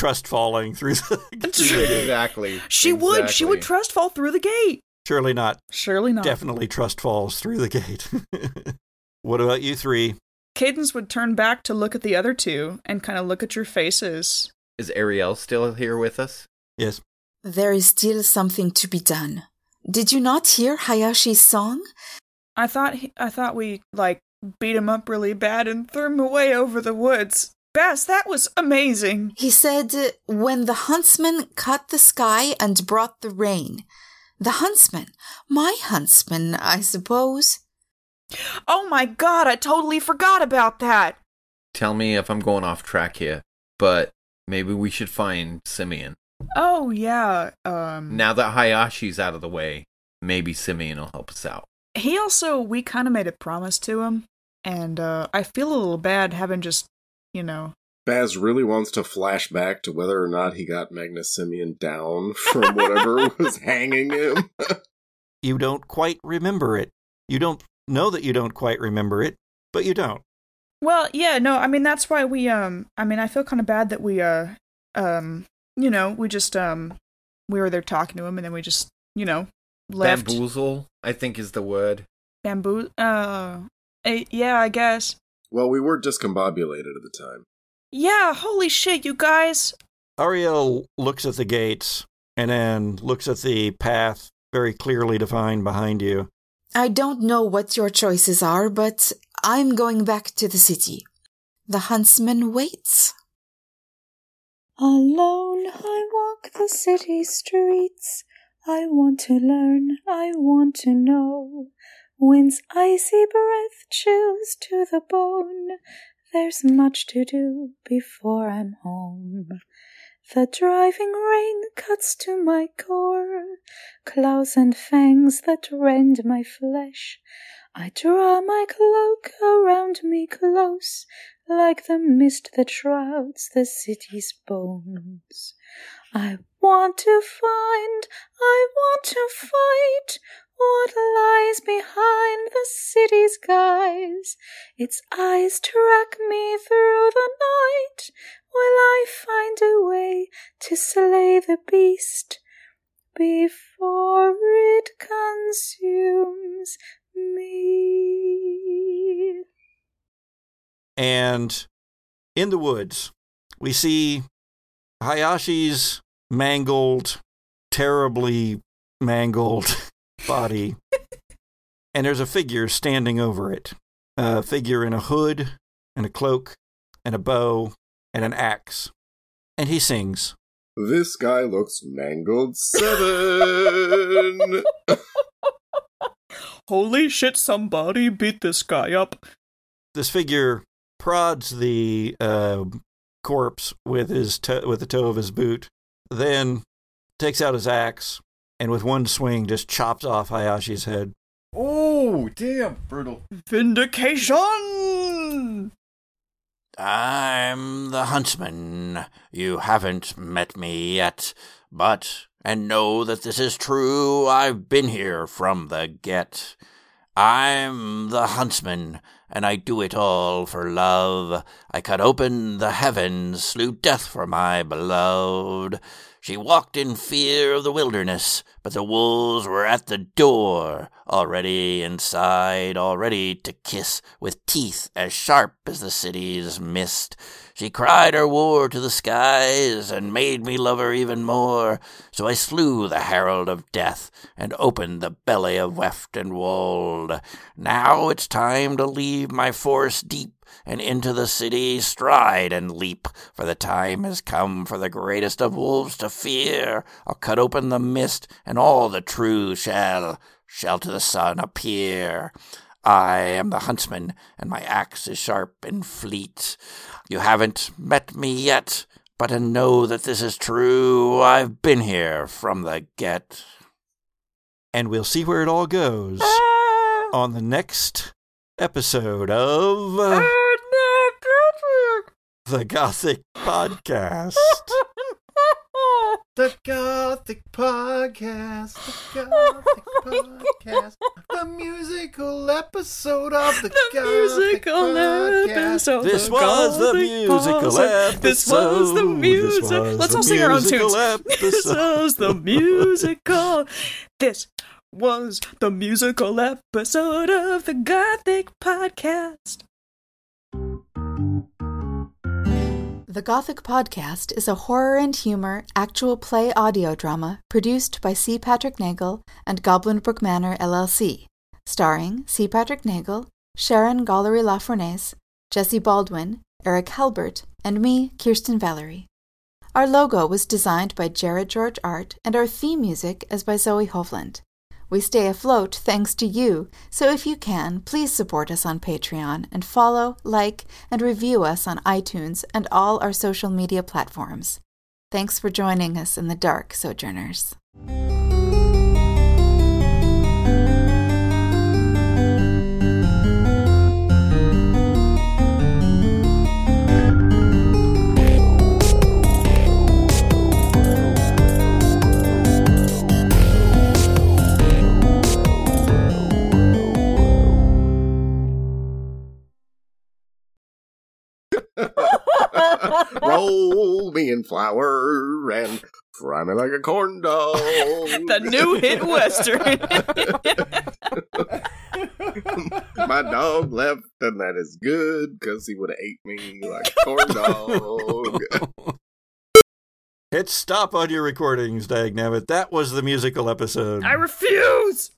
Trust falling through the, through the gate. exactly. she would. She would trust fall through the gate. Surely not. Surely not. Definitely trust falls through the gate. what about you three? Cadence would turn back to look at the other two and kind of look at your faces. Is Ariel still here with us? Yes. There is still something to be done. Did you not hear Hayashi's song? I thought he, I thought we like beat him up really bad and threw him away over the woods. Bess, that was amazing. He said, When the huntsman cut the sky and brought the rain. The huntsman. My huntsman, I suppose. Oh my god, I totally forgot about that. Tell me if I'm going off track here, but maybe we should find Simeon. Oh yeah. Um Now that Hayashi's out of the way, maybe Simeon will help us out. he also we kind of made a promise to him and uh I feel a little bad having just, you know. Baz really wants to flash back to whether or not he got Magnus Simeon down from whatever was hanging him. You don't quite remember it. You don't know that you don't quite remember it, but you don't. Well, yeah, no, I mean that's why we um I mean I feel kind of bad that we uh um you know, we just um we were there talking to him and then we just, you know, left. Bamboozle, I think is the word. Bamboo uh eh, yeah, I guess. Well, we were discombobulated at the time. Yeah, holy shit, you guys. Ariel looks at the gates and then looks at the path very clearly defined behind you. I don't know what your choices are, but I'm going back to the city. The huntsman waits. Alone I walk the city streets. I want to learn, I want to know Wind's icy breath chills to the bone. There's much to do before I'm home. The driving rain cuts to my core, claws and fangs that rend my flesh. I draw my cloak around me close, like the mist that shrouds the city's bones. I want to find, I want to fight what lies behind the city's guise. Its eyes track me through the night. Will I find a way to slay the beast before it consumes me? And in the woods, we see Hayashi's mangled, terribly mangled body, and there's a figure standing over it. A figure in a hood and a cloak and a bow and an axe. And he sings. This guy looks mangled seven. Holy shit, somebody beat this guy up. This figure prods the uh, corpse with his to- with the toe of his boot, then takes out his axe and with one swing just chops off Hayashi's head. Oh, damn, brutal. Vindication! I'm the huntsman. You haven't met me yet, but, and know that this is true, I've been here from the get. I'm the huntsman, and I do it all for love. I cut open the heavens, slew death for my beloved. She walked in fear of the wilderness, but the wolves were at the door, already inside, already to kiss, with teeth as sharp as the city's mist. She cried her war to the skies, and made me love her even more. So I slew the herald of death, and opened the belly of weft and wold. Now it's time to leave my forest deep and into the city stride and leap, for the time has come for the greatest of wolves to fear. I'll cut open the mist, and all the true shall, shall to the sun appear. I am the huntsman, and my axe is sharp and fleet. You haven't met me yet, but to know that this is true, I've been here from the get. And we'll see where it all goes ah. on the next episode of uh, ah. the Gothic Podcast. The Gothic Podcast. The Gothic Podcast. The musical episode of the, Gothic musical Podcast. episode. This the was the musical episode. This was the music. This was Let's the all sing our own tunes. This was the musical. This was the musical episode of the Gothic Podcast. The Gothic Podcast is a horror and humor actual play audio drama produced by C. Patrick Neagle and Goblin Brook Manor LLC, starring C. Patrick Neagle, Sharon Gollery LaFournese, Jesse Allwin, Eric Halbert, and me, Kirsten Valerie. Our logo was designed by Jared George Art, and our theme music is by Zoe Hovland. We stay afloat thanks to you, so if you can, please support us on Patreon and follow, like, and review us on iTunes and all our social media platforms. Thanks for joining us in the dark, Sojourners. Roll me in flour and fry me like a corn dog. The new hit western. My dog left, and that is good because he would have ate me like a corn dog. Hit stop on your recordings, dagnabbit. That was the musical episode. I refuse.